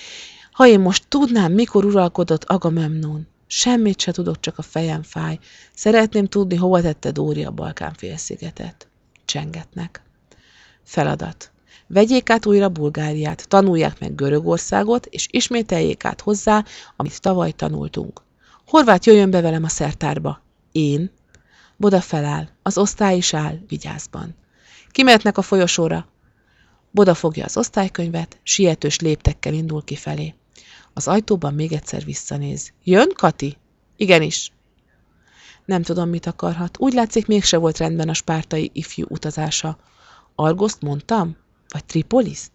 Ha én most tudnám, mikor uralkodott Agamemnon. Semmit se tudok, csak a fejem fáj. Szeretném tudni, hova tette Dóri a Balkán félszigetet. Csengetnek. Feladat. Vegyék át újra Bulgáriát, tanulják meg Görögországot, és ismételjék át hozzá, amit tavaly tanultunk. Horvát jöjjön be velem a szertárba. Én. Boda feláll. Az osztály is áll, vigyázban. Kimehetnek a folyosóra. Boda fogja az osztálykönyvet, sietős léptekkel indul kifelé. Az ajtóban még egyszer visszanéz. Jön, Kati? Igenis. Nem tudom, mit akarhat. Úgy látszik, mégse volt rendben a spártai ifjú utazása. Argoszt mondtam? Vagy Tripoliszt?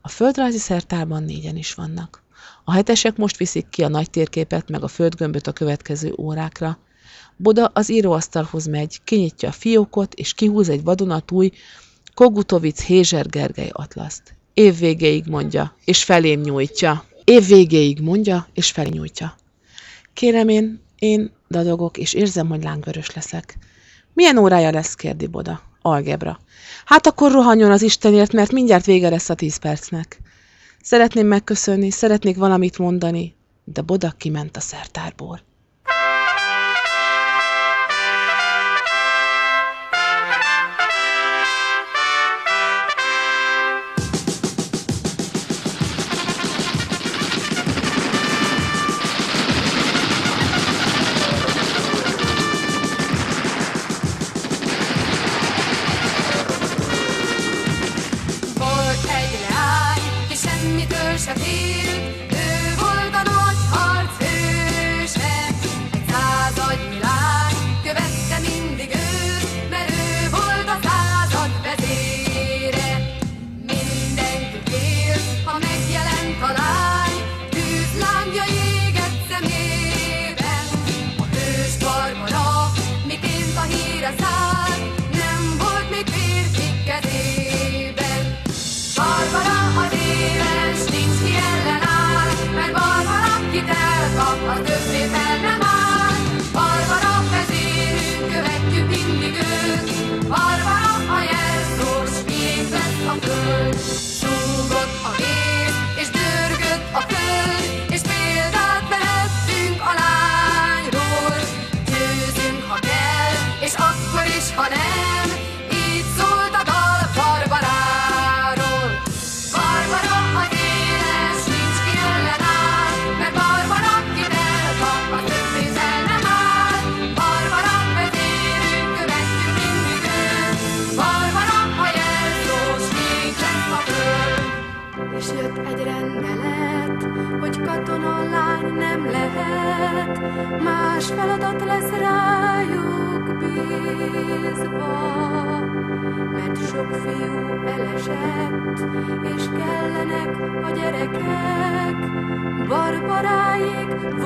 A földrajzi szertárban négyen is vannak. A hetesek most viszik ki a nagy térképet, meg a földgömböt a következő órákra. Boda az íróasztalhoz megy, kinyitja a fiókot, és kihúz egy vadonatúj Kogutovic Hézser Gergely atlaszt. Év végéig mondja, és felém nyújtja. Év végéig mondja, és felnyújtja. Kérem én, én dadogok, és érzem, hogy lángvörös leszek. Milyen órája lesz, kérdi Boda. Algebra. Hát akkor rohanjon az Istenért, mert mindjárt vége lesz a tíz percnek. Szeretném megköszönni, szeretnék valamit mondani, de Boda kiment a szertárból.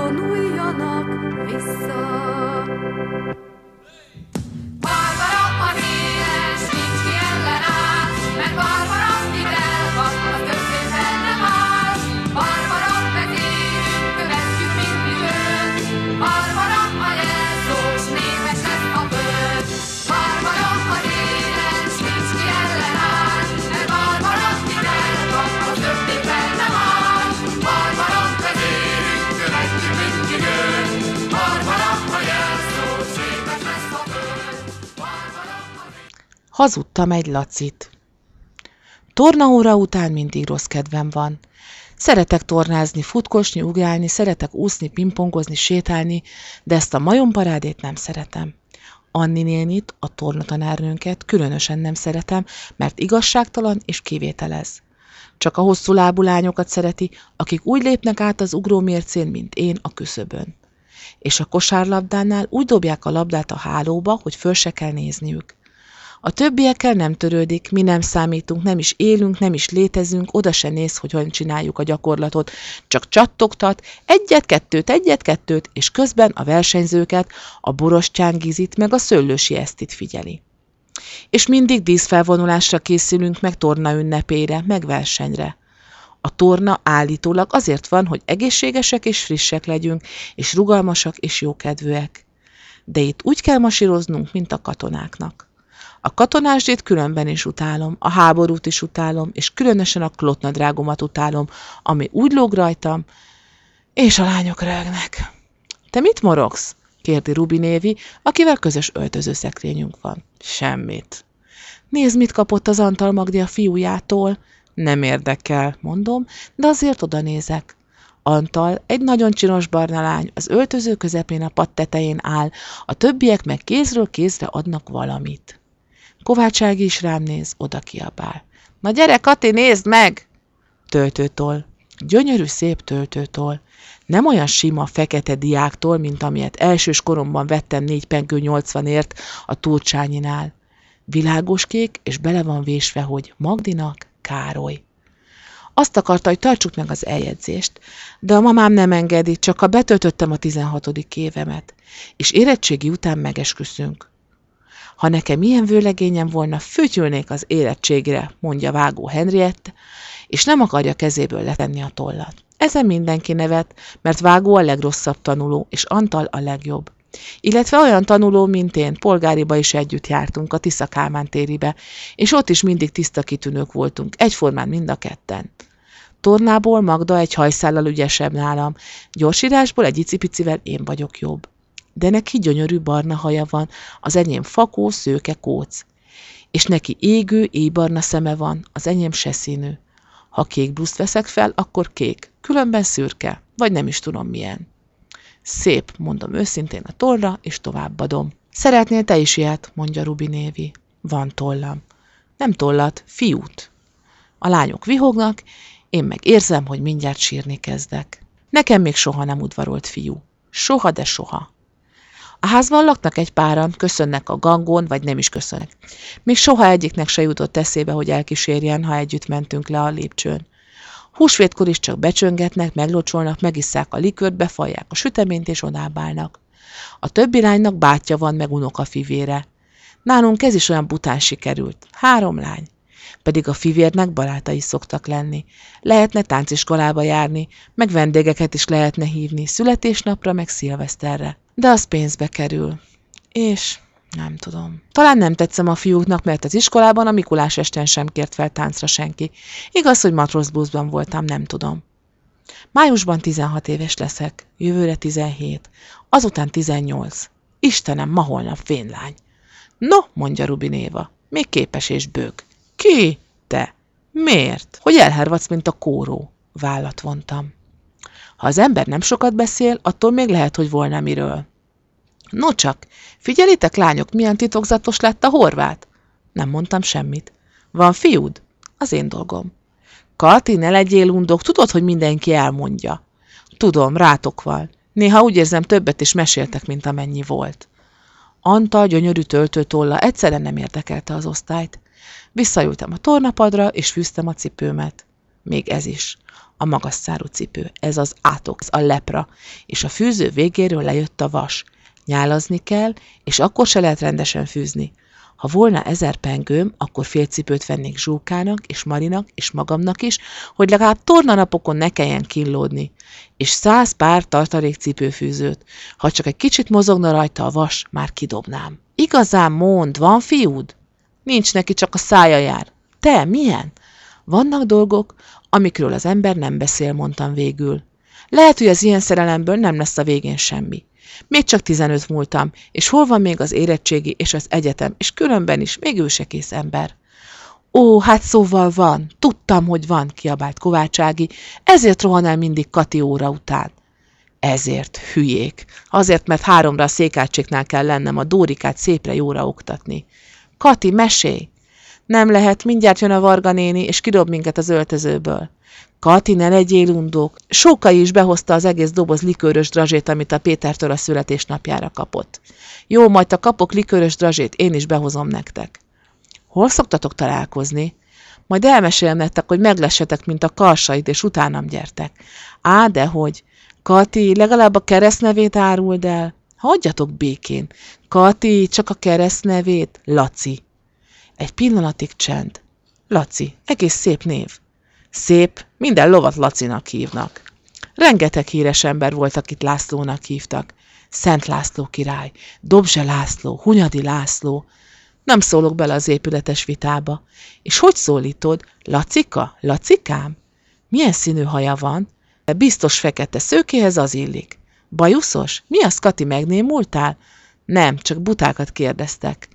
Vonuljanak vissza. Hazudtam egy lacit. Tornaóra után mindig rossz kedvem van. Szeretek tornázni, futkosni, ugrálni, szeretek úszni, pingpongozni, sétálni, de ezt a majomparádét nem szeretem. Anni nénit, a tornatanárnőnket különösen nem szeretem, mert igazságtalan és kivételez. Csak a hosszú lábú lányokat szereti, akik úgy lépnek át az ugrómércén, mint én a küszöbön. És a kosárlabdánál úgy dobják a labdát a hálóba, hogy föl se kell nézniük. A többiekkel nem törődik, mi nem számítunk, nem is élünk, nem is létezünk, oda se néz, hogy hogyan csináljuk a gyakorlatot, csak csattogtat, egyet-kettőt, egyet-kettőt, és közben a versenyzőket, a borostyán gizit meg a szőlősi esztit figyeli. És mindig díszfelvonulásra készülünk, meg torna ünnepére, meg versenyre. A torna állítólag azért van, hogy egészségesek és frissek legyünk, és rugalmasak és jókedvűek. De itt úgy kell masíroznunk, mint a katonáknak. A katonásdét különben is utálom, a háborút is utálom, és különösen a klotnadrágomat utálom, ami úgy lóg rajtam, és a lányok rögnek. Te mit morogsz? kérdi Rubinévi, akivel közös öltözőszekrényünk van. Semmit. Nézd, mit kapott az Antal Magdi a fiújától. Nem érdekel, mondom, de azért oda nézek. Antal, egy nagyon csinos barna lány, az öltöző közepén a pad tetején áll, a többiek meg kézről kézre adnak valamit. Kovács Ági is rám néz, oda kiabál. Na gyere, Kati, nézd meg! Töltőtól. Gyönyörű szép töltőtól. Nem olyan sima, fekete diáktól, mint amilyet elsős koromban vettem négy pengő 80ért a Turcsányinál. Világos kék, és bele van vésve, hogy Magdinak Károly. Azt akarta, hogy tartsuk meg az eljegyzést, de a mamám nem engedi, csak ha betöltöttem a 16. évemet, és érettségi után megesküszünk. Ha nekem ilyen vőlegényem volna, fütyülnék az érettségre, mondja vágó Henriette, és nem akarja kezéből letenni a tollat. Ezen mindenki nevet, mert vágó a legrosszabb tanuló, és Antal a legjobb. Illetve olyan tanuló, mint én, polgáriba is együtt jártunk, a Tisza Kálmán téribe, és ott is mindig tiszta kitűnők voltunk, egyformán mind a ketten. Tornából Magda egy hajszállal ügyesebb nálam, gyorsírásból egy icipicivel én vagyok jobb. De neki gyönyörű barna haja van, az enyém fakó, szőke, kóc. És neki égő, éjbarna szeme van, az enyém se színű. Ha kék bluszt veszek fel, akkor kék, különben szürke, vagy nem is tudom milyen. Szép, mondom őszintén a tollra, és továbbadom. Szeretnél te is ilyet, mondja Rubi névi. Van tollam. Nem tollat, fiút. A lányok vihognak, én meg érzem, hogy mindjárt sírni kezdek. Nekem még soha nem udvarolt fiú. Soha, de soha. A házban laknak egy páran, köszönnek a gangon, vagy nem is köszönnek. Még soha egyiknek se jutott eszébe, hogy elkísérjen, ha együtt mentünk le a lépcsőn. Húsvétkor is csak becsöngetnek, meglocsolnak, megisszák a likőrt, befalják a süteményt és odábálnak. A többi lánynak bátyja van, meg unoka fivére. Nálunk ez is olyan bután sikerült. Három lány. Pedig a fivérnek barátai szoktak lenni. Lehetne tánciskolába járni, meg vendégeket is lehetne hívni, születésnapra, meg szilveszterre. De az pénzbe kerül. És nem tudom. Talán nem tetszem a fiúknak, mert az iskolában a Mikulás esten sem kért fel táncra senki. Igaz, hogy matrózbuszban voltam, nem tudom. Májusban 16 éves leszek, jövőre 17, azután 18. Istenem, ma holnap fénylány. No, mondja Rubinéva, még képes és bőg. Ki? Te. Miért? Hogy elhervadsz, mint a kóró. Vállat vontam. Ha az ember nem sokat beszél, attól még lehet, hogy volna miről. No csak, figyelitek, lányok, milyen titokzatos lett a horvát? Nem mondtam semmit. Van fiúd? Az én dolgom. Kati, ne legyél undok, tudod, hogy mindenki elmondja. Tudom, rátok van. Néha úgy érzem, többet is meséltek, mint amennyi volt. Antal gyönyörű töltőtolla egyszerűen nem érdekelte az osztályt. Visszajultam a tornapadra, és fűztem a cipőmet. Még ez is. A magas szárú cipő. Ez az átox, a lepra. És a fűző végéről lejött a vas. Nyálazni kell, és akkor se lehet rendesen fűzni. Ha volna ezer pengőm, akkor félcipőt vennék Zsókának, és Marinak, és magamnak is, hogy legalább tornanapokon ne kelljen killódni. És száz pár tartalékcipőfűzőt. Ha csak egy kicsit mozogna rajta a vas, már kidobnám. Igazán mond, van fiúd? Nincs neki, csak a szája jár. Te, milyen? Vannak dolgok, amikről az ember nem beszél, mondtam végül. Lehet, hogy az ilyen szerelemből nem lesz a végén semmi. Még csak 15 múltam, és hol van még az érettségi és az egyetem, és különben is még ő se kész ember. Ó, hát szóval van, tudtam, hogy van, kiabált Kovácsági, ezért rohan el mindig Kati óra után. Ezért, hülyék. Azért, mert háromra a székácséknál kell lennem a Dórikát szépre jóra oktatni. Kati, mesélj! Nem lehet, mindjárt jön a Varga néni, és kidob minket az öltözőből. Kati, ne legyél undók. Sókai is behozta az egész doboz likőrös drazsét, amit a Pétertől a születésnapjára kapott. Jó, majd a kapok likőrös drazsét, én is behozom nektek. Hol szoktatok találkozni? Majd elmesélem nektek, hogy meglessetek, mint a karsaid, és utánam gyertek. Á, dehogy. Kati, legalább a keresztnevét áruld el. Hagyjatok békén. Kati, csak a keresztnevét. Laci. Egy pillanatig csend. Laci, egész szép név. Szép, minden lovat Lacinak hívnak. Rengeteg híres ember volt, akit Lászlónak hívtak. Szent László király, Dobzse László, Hunyadi László. Nem szólok bele az épületes vitába. És hogy szólítod? Lacika? Lacikám? Milyen színű haja van? De biztos fekete szőkéhez az illik. Bajuszos? Mi az, Kati, megnémultál? Nem, csak butákat kérdeztek.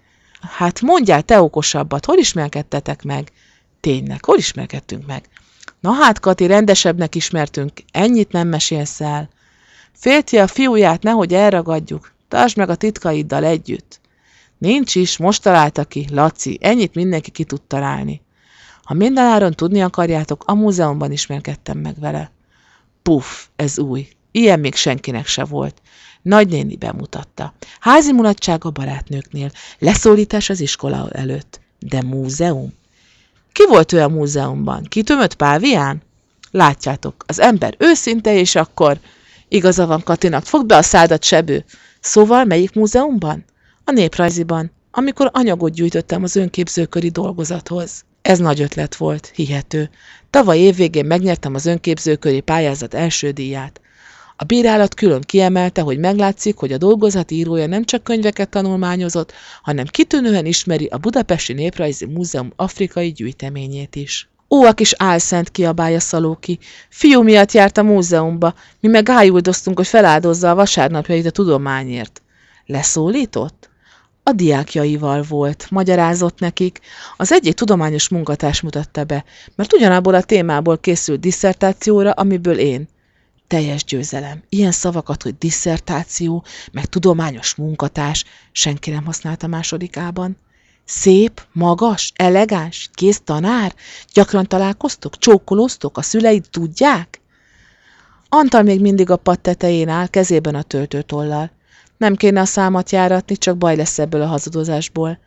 Hát mondjál te okosabbat, hol ismerkedtetek meg? Tényleg, hol ismerkedtünk meg? Na hát, Kati, rendesebbnek ismertünk, ennyit nem mesélsz el. Félti a fiúját, nehogy elragadjuk, tartsd meg a titkaiddal együtt. Nincs is, most találta ki, Laci, ennyit mindenki ki tud találni. Ha mindenáron tudni akarjátok, a múzeumban ismerkedtem meg vele. Puff, ez új. Ilyen még senkinek se volt. Nagynéni bemutatta. Házi mulatság a barátnőknél, leszólítás az iskola előtt. De múzeum? Ki volt ő a múzeumban? Kitömött pávián? Látjátok, az ember őszinte, és akkor... Igaza van Katinak, fogd be a szádat, sebő. Szóval melyik múzeumban? A néprajziban, amikor anyagot gyűjtöttem az önképzőköri dolgozathoz. Ez nagy ötlet volt, hihető. Tavaly évvégén megnyertem az önképzőköri pályázat első díját. A bírálat külön kiemelte, hogy meglátszik, hogy a dolgozat írója nem csak könyveket tanulmányozott, hanem kitűnően ismeri a Budapesti Néprajzi Múzeum afrikai gyűjteményét is. Ó, a kis álszent kiabálja Szalóki. Fiú miatt járt a múzeumba, mi meg ájuldoztunk, hogy feláldozza a vasárnapjait a tudományért. Leszólított? A diákjaival volt, magyarázott nekik. Az egyik tudományos munkatárs mutatta be, mert ugyanabból a témából készült disszertációra, amiből én. Teljes győzelem. Ilyen szavakat, hogy disszertáció, meg tudományos munkatárs, senki nem használta másodikában. Szép, magas, elegáns, kész tanár? Gyakran találkoztok? Csókolóztok? A szüleid tudják? Antal még mindig a pad tetején áll, kezében a töltőtollal. Nem kéne a számat járatni, csak baj lesz ebből a hazudozásból.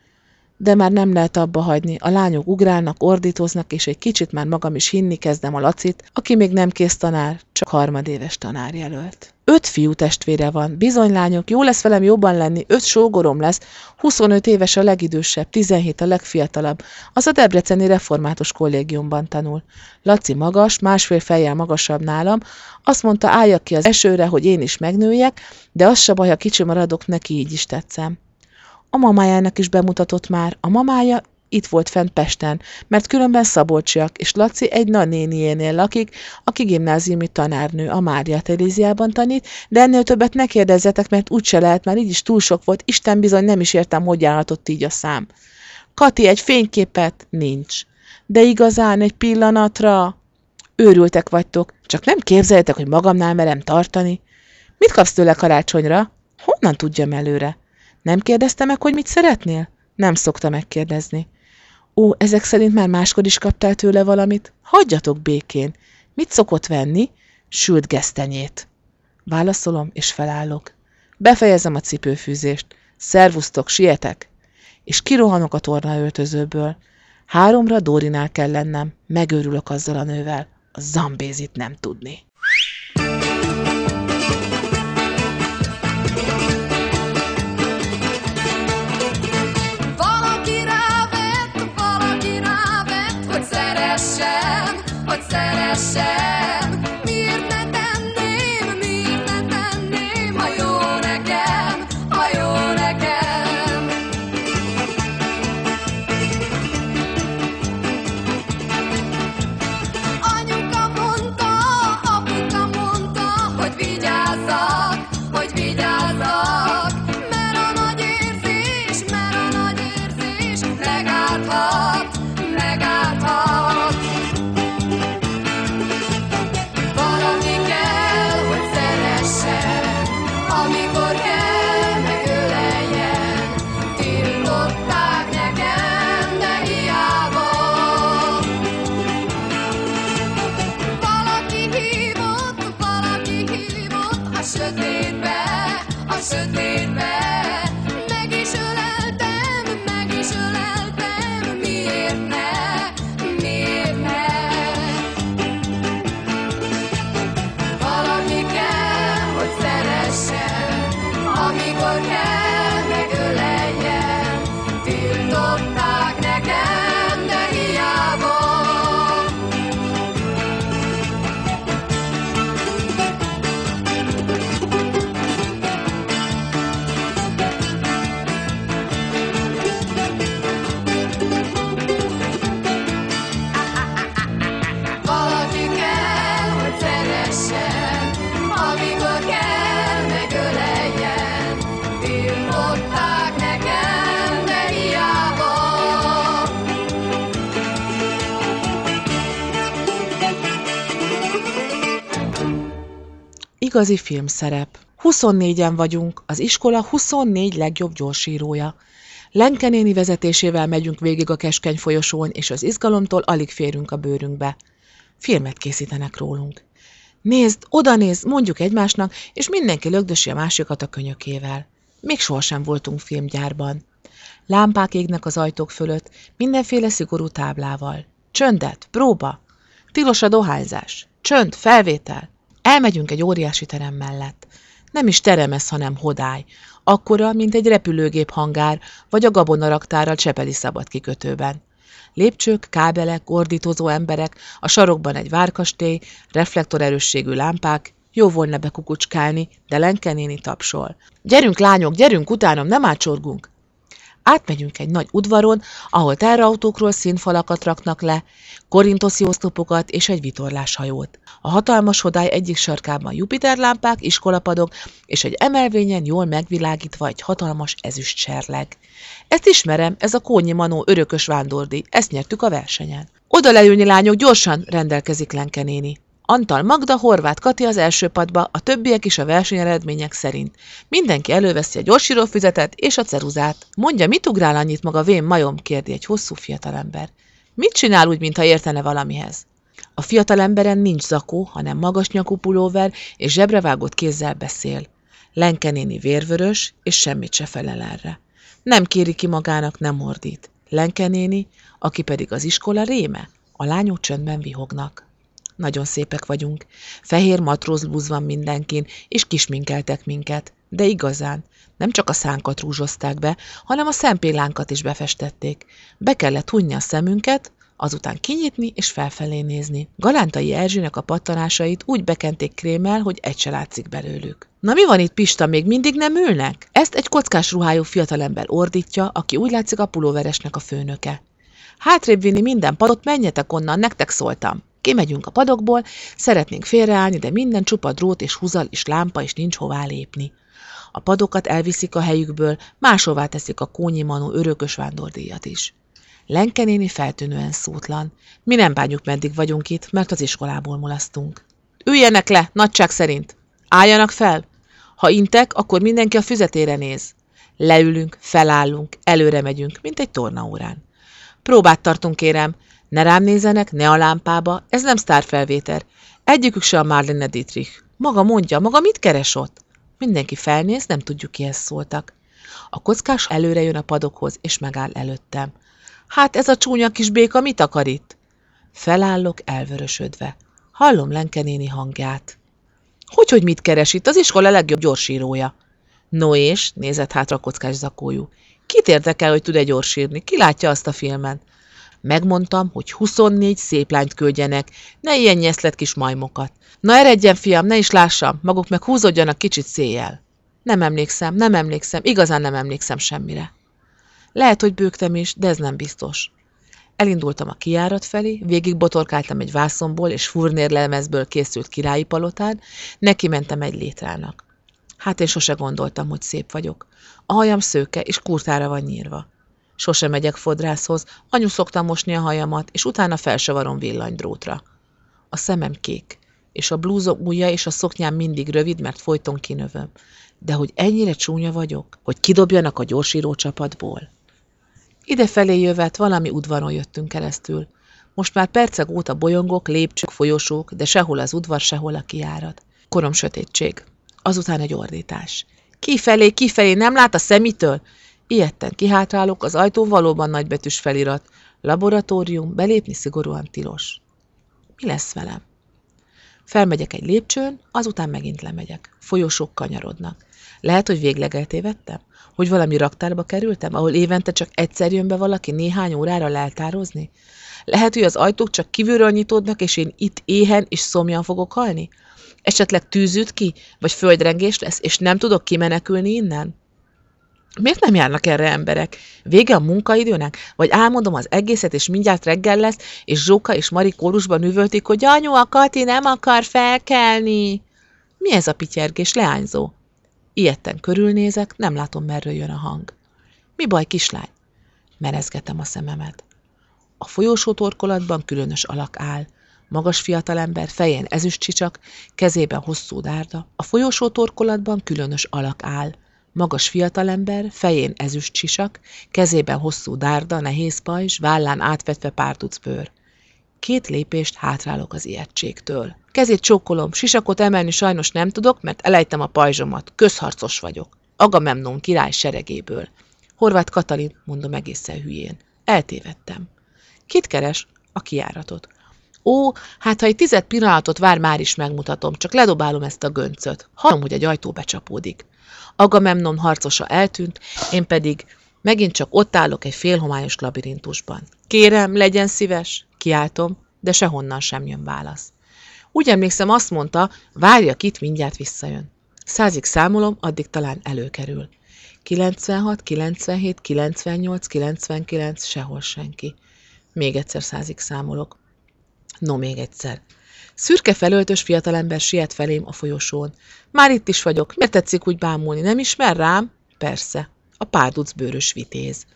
De már nem lehet abba hagyni, a lányok ugrálnak, ordítoznak, és egy kicsit már magam is hinni kezdem a Lacit, aki még nem kész tanár, csak harmadéves tanárjelölt. Öt fiú testvére van, bizony lányok, jó lesz velem jobban lenni, öt sógorom lesz, 25 éves a legidősebb, 17 a legfiatalabb, az a Debreceni Református Kollégiumban tanul. Laci magas, másfél fejjel magasabb nálam, azt mondta álljak ki az esőre, hogy én is megnőjek, de az se baj, ha kicsi maradok, neki így is tetszem. A mamájának is bemutatott már. A mamája itt volt fent Pesten, mert különben szabolcsiak, és Laci egy nagynéniénél lakik, aki gimnáziumi tanárnő, a Mária Teréziában tanít, de ennél többet ne kérdezzetek, mert úgyse lehet, már így is túl sok volt, Isten bizony nem is értem, hogy állhatott így a szám. Kati, egy fényképet? Nincs. De igazán egy pillanatra? Őrültek vagytok, csak nem képzeljétek, hogy magamnál merem tartani. Mit kapsz tőle karácsonyra? Honnan tudjam előre? Nem kérdezte meg, hogy mit szeretnél? Nem szokta megkérdezni. Ó, ezek szerint már máskor is kaptál tőle valamit? Hagyjatok békén. Mit szokott venni? Sült gesztenyét. Válaszolom, és felállok. Befejezem a cipőfűzést. Szervusztok, sietek! És kirohanok a tornaöltözőből. Háromra Dórinál kell lennem. Megőrülök azzal a nővel. A zambézit nem tudni. Igazi filmszerep. 24-en vagyunk, az iskola 24 legjobb gyorsírója. Lenke néni vezetésével megyünk végig a keskeny folyosón, és az izgalomtól alig férünk a bőrünkbe. Filmet készítenek rólunk. Nézd, oda nézd, mondjuk egymásnak, és mindenki lögdösi a másikat a könyökével. Még sohasem voltunk filmgyárban. Lámpák égnek az ajtók fölött, mindenféle szigorú táblával. Csöndet, próba! Tilos a dohányzás. Csönd, felvétel. Elmegyünk egy óriási terem mellett. Nem is terem ez, hanem hodály. Akkora, mint egy repülőgép hangár, vagy a gabonaraktár a Csepeli szabad kikötőben. Lépcsők, kábelek, ordítozó emberek, a sarokban egy várkastély, reflektorerősségű lámpák, jó volna bekukucskálni, de Lenke néni tapsol. Gyerünk, lányok, gyerünk, utánom, nem ácsorgunk! Átmegyünk egy nagy udvaron, ahol terrautókról színfalakat raknak le, korintoszi oszlopokat és egy vitorláshajót. A hatalmas hodály egyik sarkában Jupiter lámpák, iskolapadok, és egy emelvényen jól megvilágítva egy hatalmas ezüst serleg. Ezt ismerem, ez a Kónyi Manó örökös vándordi, ezt nyertük a versenyen. Oda leülni, lányok, gyorsan, rendelkezik Lenke néni. Antal Magda, Horváth Kati az első padba, a többiek is a versenyeredmények szerint. Mindenki előveszi a gyorsírófüzetet és a ceruzát. Mondja, mit ugrál annyit maga vén majom? kérdi egy hosszú fiatalember. Mit csinál úgy, mintha értene valamihez? A fiatalemberen nincs zakó, hanem magas nyakú pulóver és zsebrevágott kézzel beszél. Lenke néni vérvörös, és semmit se felel erre. Nem kéri ki magának, nem ordít. Lenke néni, aki pedig az iskola réme, a lányok csöndben vihognak. Nagyon szépek vagyunk. Fehér matrózblúz van mindenkin, és kisminkeltek minket. De igazán, nem csak a szánkat rúzsozták be, hanem a szempillánkat is befestették. Be kellett hunni a szemünket, azután kinyitni és felfelé nézni. Galántai Erzsének a pattanásait úgy bekenték krémmel, hogy egy se látszik belőlük. Na mi van itt, Pista, még mindig nem ülnek? Ezt egy kockás ruhájú fiatalember ordítja, aki úgy látszik a pulóveresnek a főnöke. Hátrébb vinni minden padot, menjetek onnan, nektek szóltam. Kimegyünk a padokból, szeretnénk félreállni, de minden csupa drót és húzal és lámpa, és nincs hová lépni. A padokat elviszik a helyükből, máshová teszik a Kónyi Manó örökös vándordíjat is. Lenke néni feltűnően szótlan. Mi nem bánjuk, meddig vagyunk itt, mert az iskolából mulasztunk. Üljenek le, nagyság szerint! Álljanak fel! Ha intek, akkor mindenki a füzetére néz. Leülünk, felállunk, előre megyünk, mint egy tornaórán. Próbát tartunk, kérem. Ne rám nézenek, ne a lámpába, ez nem sztárfelvétel. Egyikük se a Marlene Dietrich. Maga mondja, maga mit keres ott? Mindenki felnéz, nem tudjuk, kihez szóltak. A kockás előre jön a padokhoz, és megáll előttem. Hát ez a csúnya kis béka mit akar itt? Felállok elvörösödve. Hallom Lenke néni hangját. Hogy, hogy mit keres itt? Az iskola legjobb gyorsírója. No és, nézett hátra a kockás zakójú. Kit érdekel, hogy tud-e gyorsírni? Ki látja azt a filmen? Megmondtam, hogy 24 szép lányt küldjenek, ne ilyen nyeszlet kis majmokat. Na eredjen, fiam, ne is lássam, maguk meg húzódjanak kicsit széjjel. Nem emlékszem, nem emlékszem, igazán nem emlékszem semmire. Lehet, hogy bőgtem is, de ez nem biztos. Elindultam a kijárat felé, végig botorkáltam egy vászomból és furnérlemezből készült királyi palotán, neki mentem egy létrának. Hát én sose gondoltam, hogy szép vagyok. A hajam szőke és kurtára van nyírva. Sose megyek fodrászhoz, anyu szoktam mosni a hajamat, és utána felsavarom villanydrótra. A szemem kék, és a blúzom ujja és a szoknyám mindig rövid, mert folyton kinövöm. De hogy ennyire csúnya vagyok, hogy kidobjanak a gyorsíró csapatból. Idefelé jövet valami udvaron jöttünk keresztül. Most már percek óta bolyongok, lépcsők, folyosók, de sehol az udvar, sehol a kiárat. Korom sötétség. Azután egy ordítás. Kifelé, kifelé, nem lát a szemitől? Ilyetten kihátrálok, az ajtó valóban nagybetűs felirat. Laboratórium, belépni szigorúan tilos. Mi lesz velem? Felmegyek egy lépcsőn, azután megint lemegyek. Folyosók kanyarodnak. Lehet, hogy végleg eltévedtem? Hogy valami raktárba kerültem, ahol évente csak egyszer jön be valaki néhány órára leltározni? Lehet, hogy az ajtók csak kívülről nyitódnak, és én itt éhen és szomjan fogok halni? Esetleg tűzüt ki, vagy földrengés lesz, és nem tudok kimenekülni innen? Miért nem járnak erre emberek? Vége a munkaidőnek? Vagy álmodom az egészet, és mindjárt reggel lesz, és Zsóka és Mari kórusban üvöltik, hogy anyu, a Kati nem akar felkelni. Mi ez a pityergés, leányzó? Ilyetten körülnézek, nem látom, merről jön a hang. Mi baj, kislány? Merezgetem a szememet. A folyósó torkolatban különös alak áll. Magas fiatalember, fején ezüst csicsak, kezében hosszú dárda. A folyósó torkolatban különös alak áll. Magas fiatalember, fején ezüst csisak, kezében hosszú dárda, nehéz pajzs, vállán átvetve pár tuc bőr. Két lépést hátrálok az ijegységtől. Kezét csókolom, sisakot emelni sajnos nem tudok, mert elejtem a pajzsomat. Közharcos vagyok. Agamemnon király seregéből. Horváth Katalin, mondom egészen hülyén. Eltévedtem. Kit keres? A kiáratot. Ó, hát ha egy tized pillanatot vár, már is megmutatom, csak ledobálom ezt a göncöt. Hallom, hogy egy ajtó becsapódik. Agamemnon harcosa eltűnt, én pedig megint csak ott állok egy félhomályos labirintusban. Kérem, legyen szíves, kiáltom, de sehonnan sem jön válasz. Úgy emlékszem, azt mondta, várja itt, mindjárt visszajön. Százig számolom, addig talán előkerül. 96, 97, 98, 99, sehol senki. Még egyszer százig számolok. No, még egyszer. Szürke felöltös fiatalember siet felém a folyosón. Már itt is vagyok. Miért tetszik úgy bámulni? Nem ismer rám? Persze. A párduc bőrös vitéz.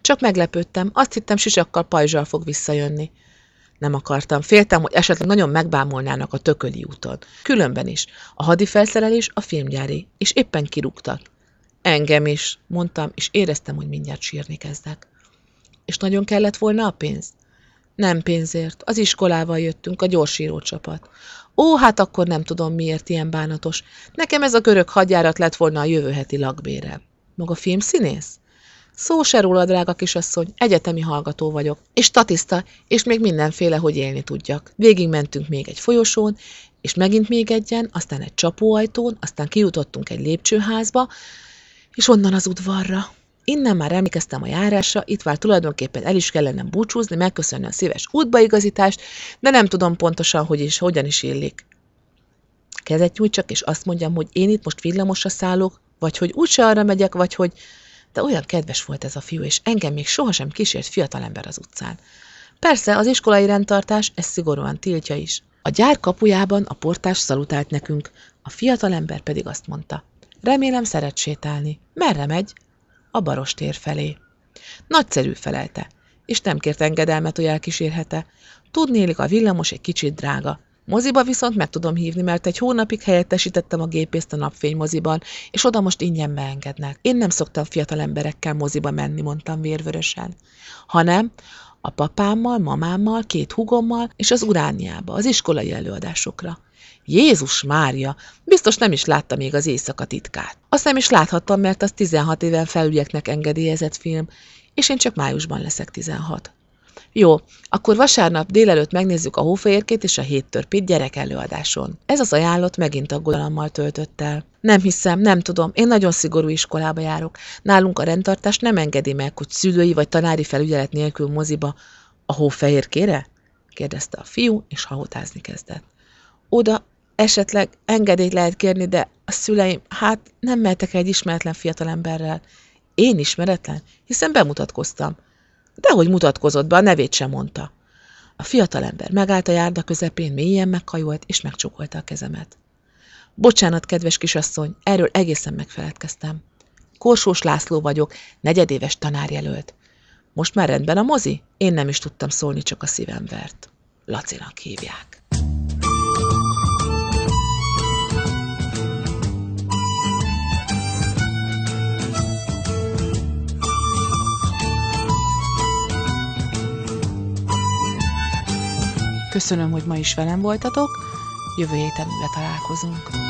Csak meglepődtem. Azt hittem, sisakkal pajzsal fog visszajönni. Nem akartam. Féltem, hogy esetleg nagyon megbámulnának a tököli úton. Különben is. A hadifelszerelés a filmgyári, és éppen kirúgtak. Engem is, mondtam, és éreztem, hogy mindjárt sírni kezdek. És nagyon kellett volna a pénz? Nem pénzért. Az iskolával jöttünk, a gyorsíró csapat. Ó, hát akkor nem tudom, miért ilyen bánatos. Nekem ez a görög hadjárat lett volna a jövő heti lakbére. Maga filmszínész? Szó se róla, drága kisasszony, egyetemi hallgató vagyok, és statiszta, és még mindenféle, hogy élni tudjak. Végig mentünk még egy folyosón, és megint még egyen, aztán egy csapóajtón, aztán kijutottunk egy lépcsőházba, és onnan az udvarra. Innen már emlékeztem a járásra, itt már tulajdonképpen el is kellene búcsúzni, megköszönni a szíves útbaigazítást, de nem tudom pontosan, hogy is, hogyan is illik. Kezet nyújtsak, és azt mondjam, hogy én itt most villamosra szállok, vagy hogy úgyse arra megyek, vagy hogy... De olyan kedves volt ez a fiú, és engem még sohasem kísért fiatalember az utcán. Persze, az iskolai rendtartás ezt szigorúan tiltja is. A gyár kapujában a portás szalutált nekünk, a fiatalember pedig azt mondta. Remélem szeret sétálni. Merre megy? A barostér felé. Nagyszerű felelte, és nem kért engedelmet, hogy elkísérhete. Tudnélik, a villamos egy kicsit drága. Moziba viszont meg tudom hívni, mert egy hónapig helyettesítettem a gépészt a napfény moziban, és oda most ingyen beengednek. Én nem szoktam fiatal emberekkel moziba menni, mondtam vérvörösen. Hanem A papámmal, mamámmal, két hugommal és az urániába, az iskolai előadásokra. Jézus Mária! Biztos nem is látta még az éjszaka titkát. Azt nem is láthattam, mert az 16 éven felülieknek engedélyezett film, és én csak májusban leszek 16. Jó, akkor vasárnap délelőtt megnézzük a hófehérkét és a héttörpét gyerek előadáson. Ez az ajánlott megint aggodalommal töltött el. Nem hiszem, nem tudom, én nagyon szigorú iskolába járok. Nálunk a rendtartás nem engedi meg, hogy szülői vagy tanári felügyelet nélkül moziba a hófehérkére? kérdezte a fiú, és hahotázni kezdett. Oda esetleg engedélyt lehet kérni, de a szüleim, hát nem mehetek egy ismeretlen fiatalemberrel. Én ismeretlen, hiszen bemutatkoztam. Dehogy mutatkozott be, a nevét sem mondta. A fiatalember megállt a járda közepén, mélyen meghajolt, és megcsukolta a kezemet. Bocsánat, kedves kisasszony, erről egészen megfeledkeztem. Korsós László vagyok, negyedéves tanárjelölt. Most már rendben a mozi? Én nem is tudtam szólni, csak a szívem vert. Lacinak hívják. Köszönöm, hogy ma is velem voltatok, jövő héten újra találkozunk.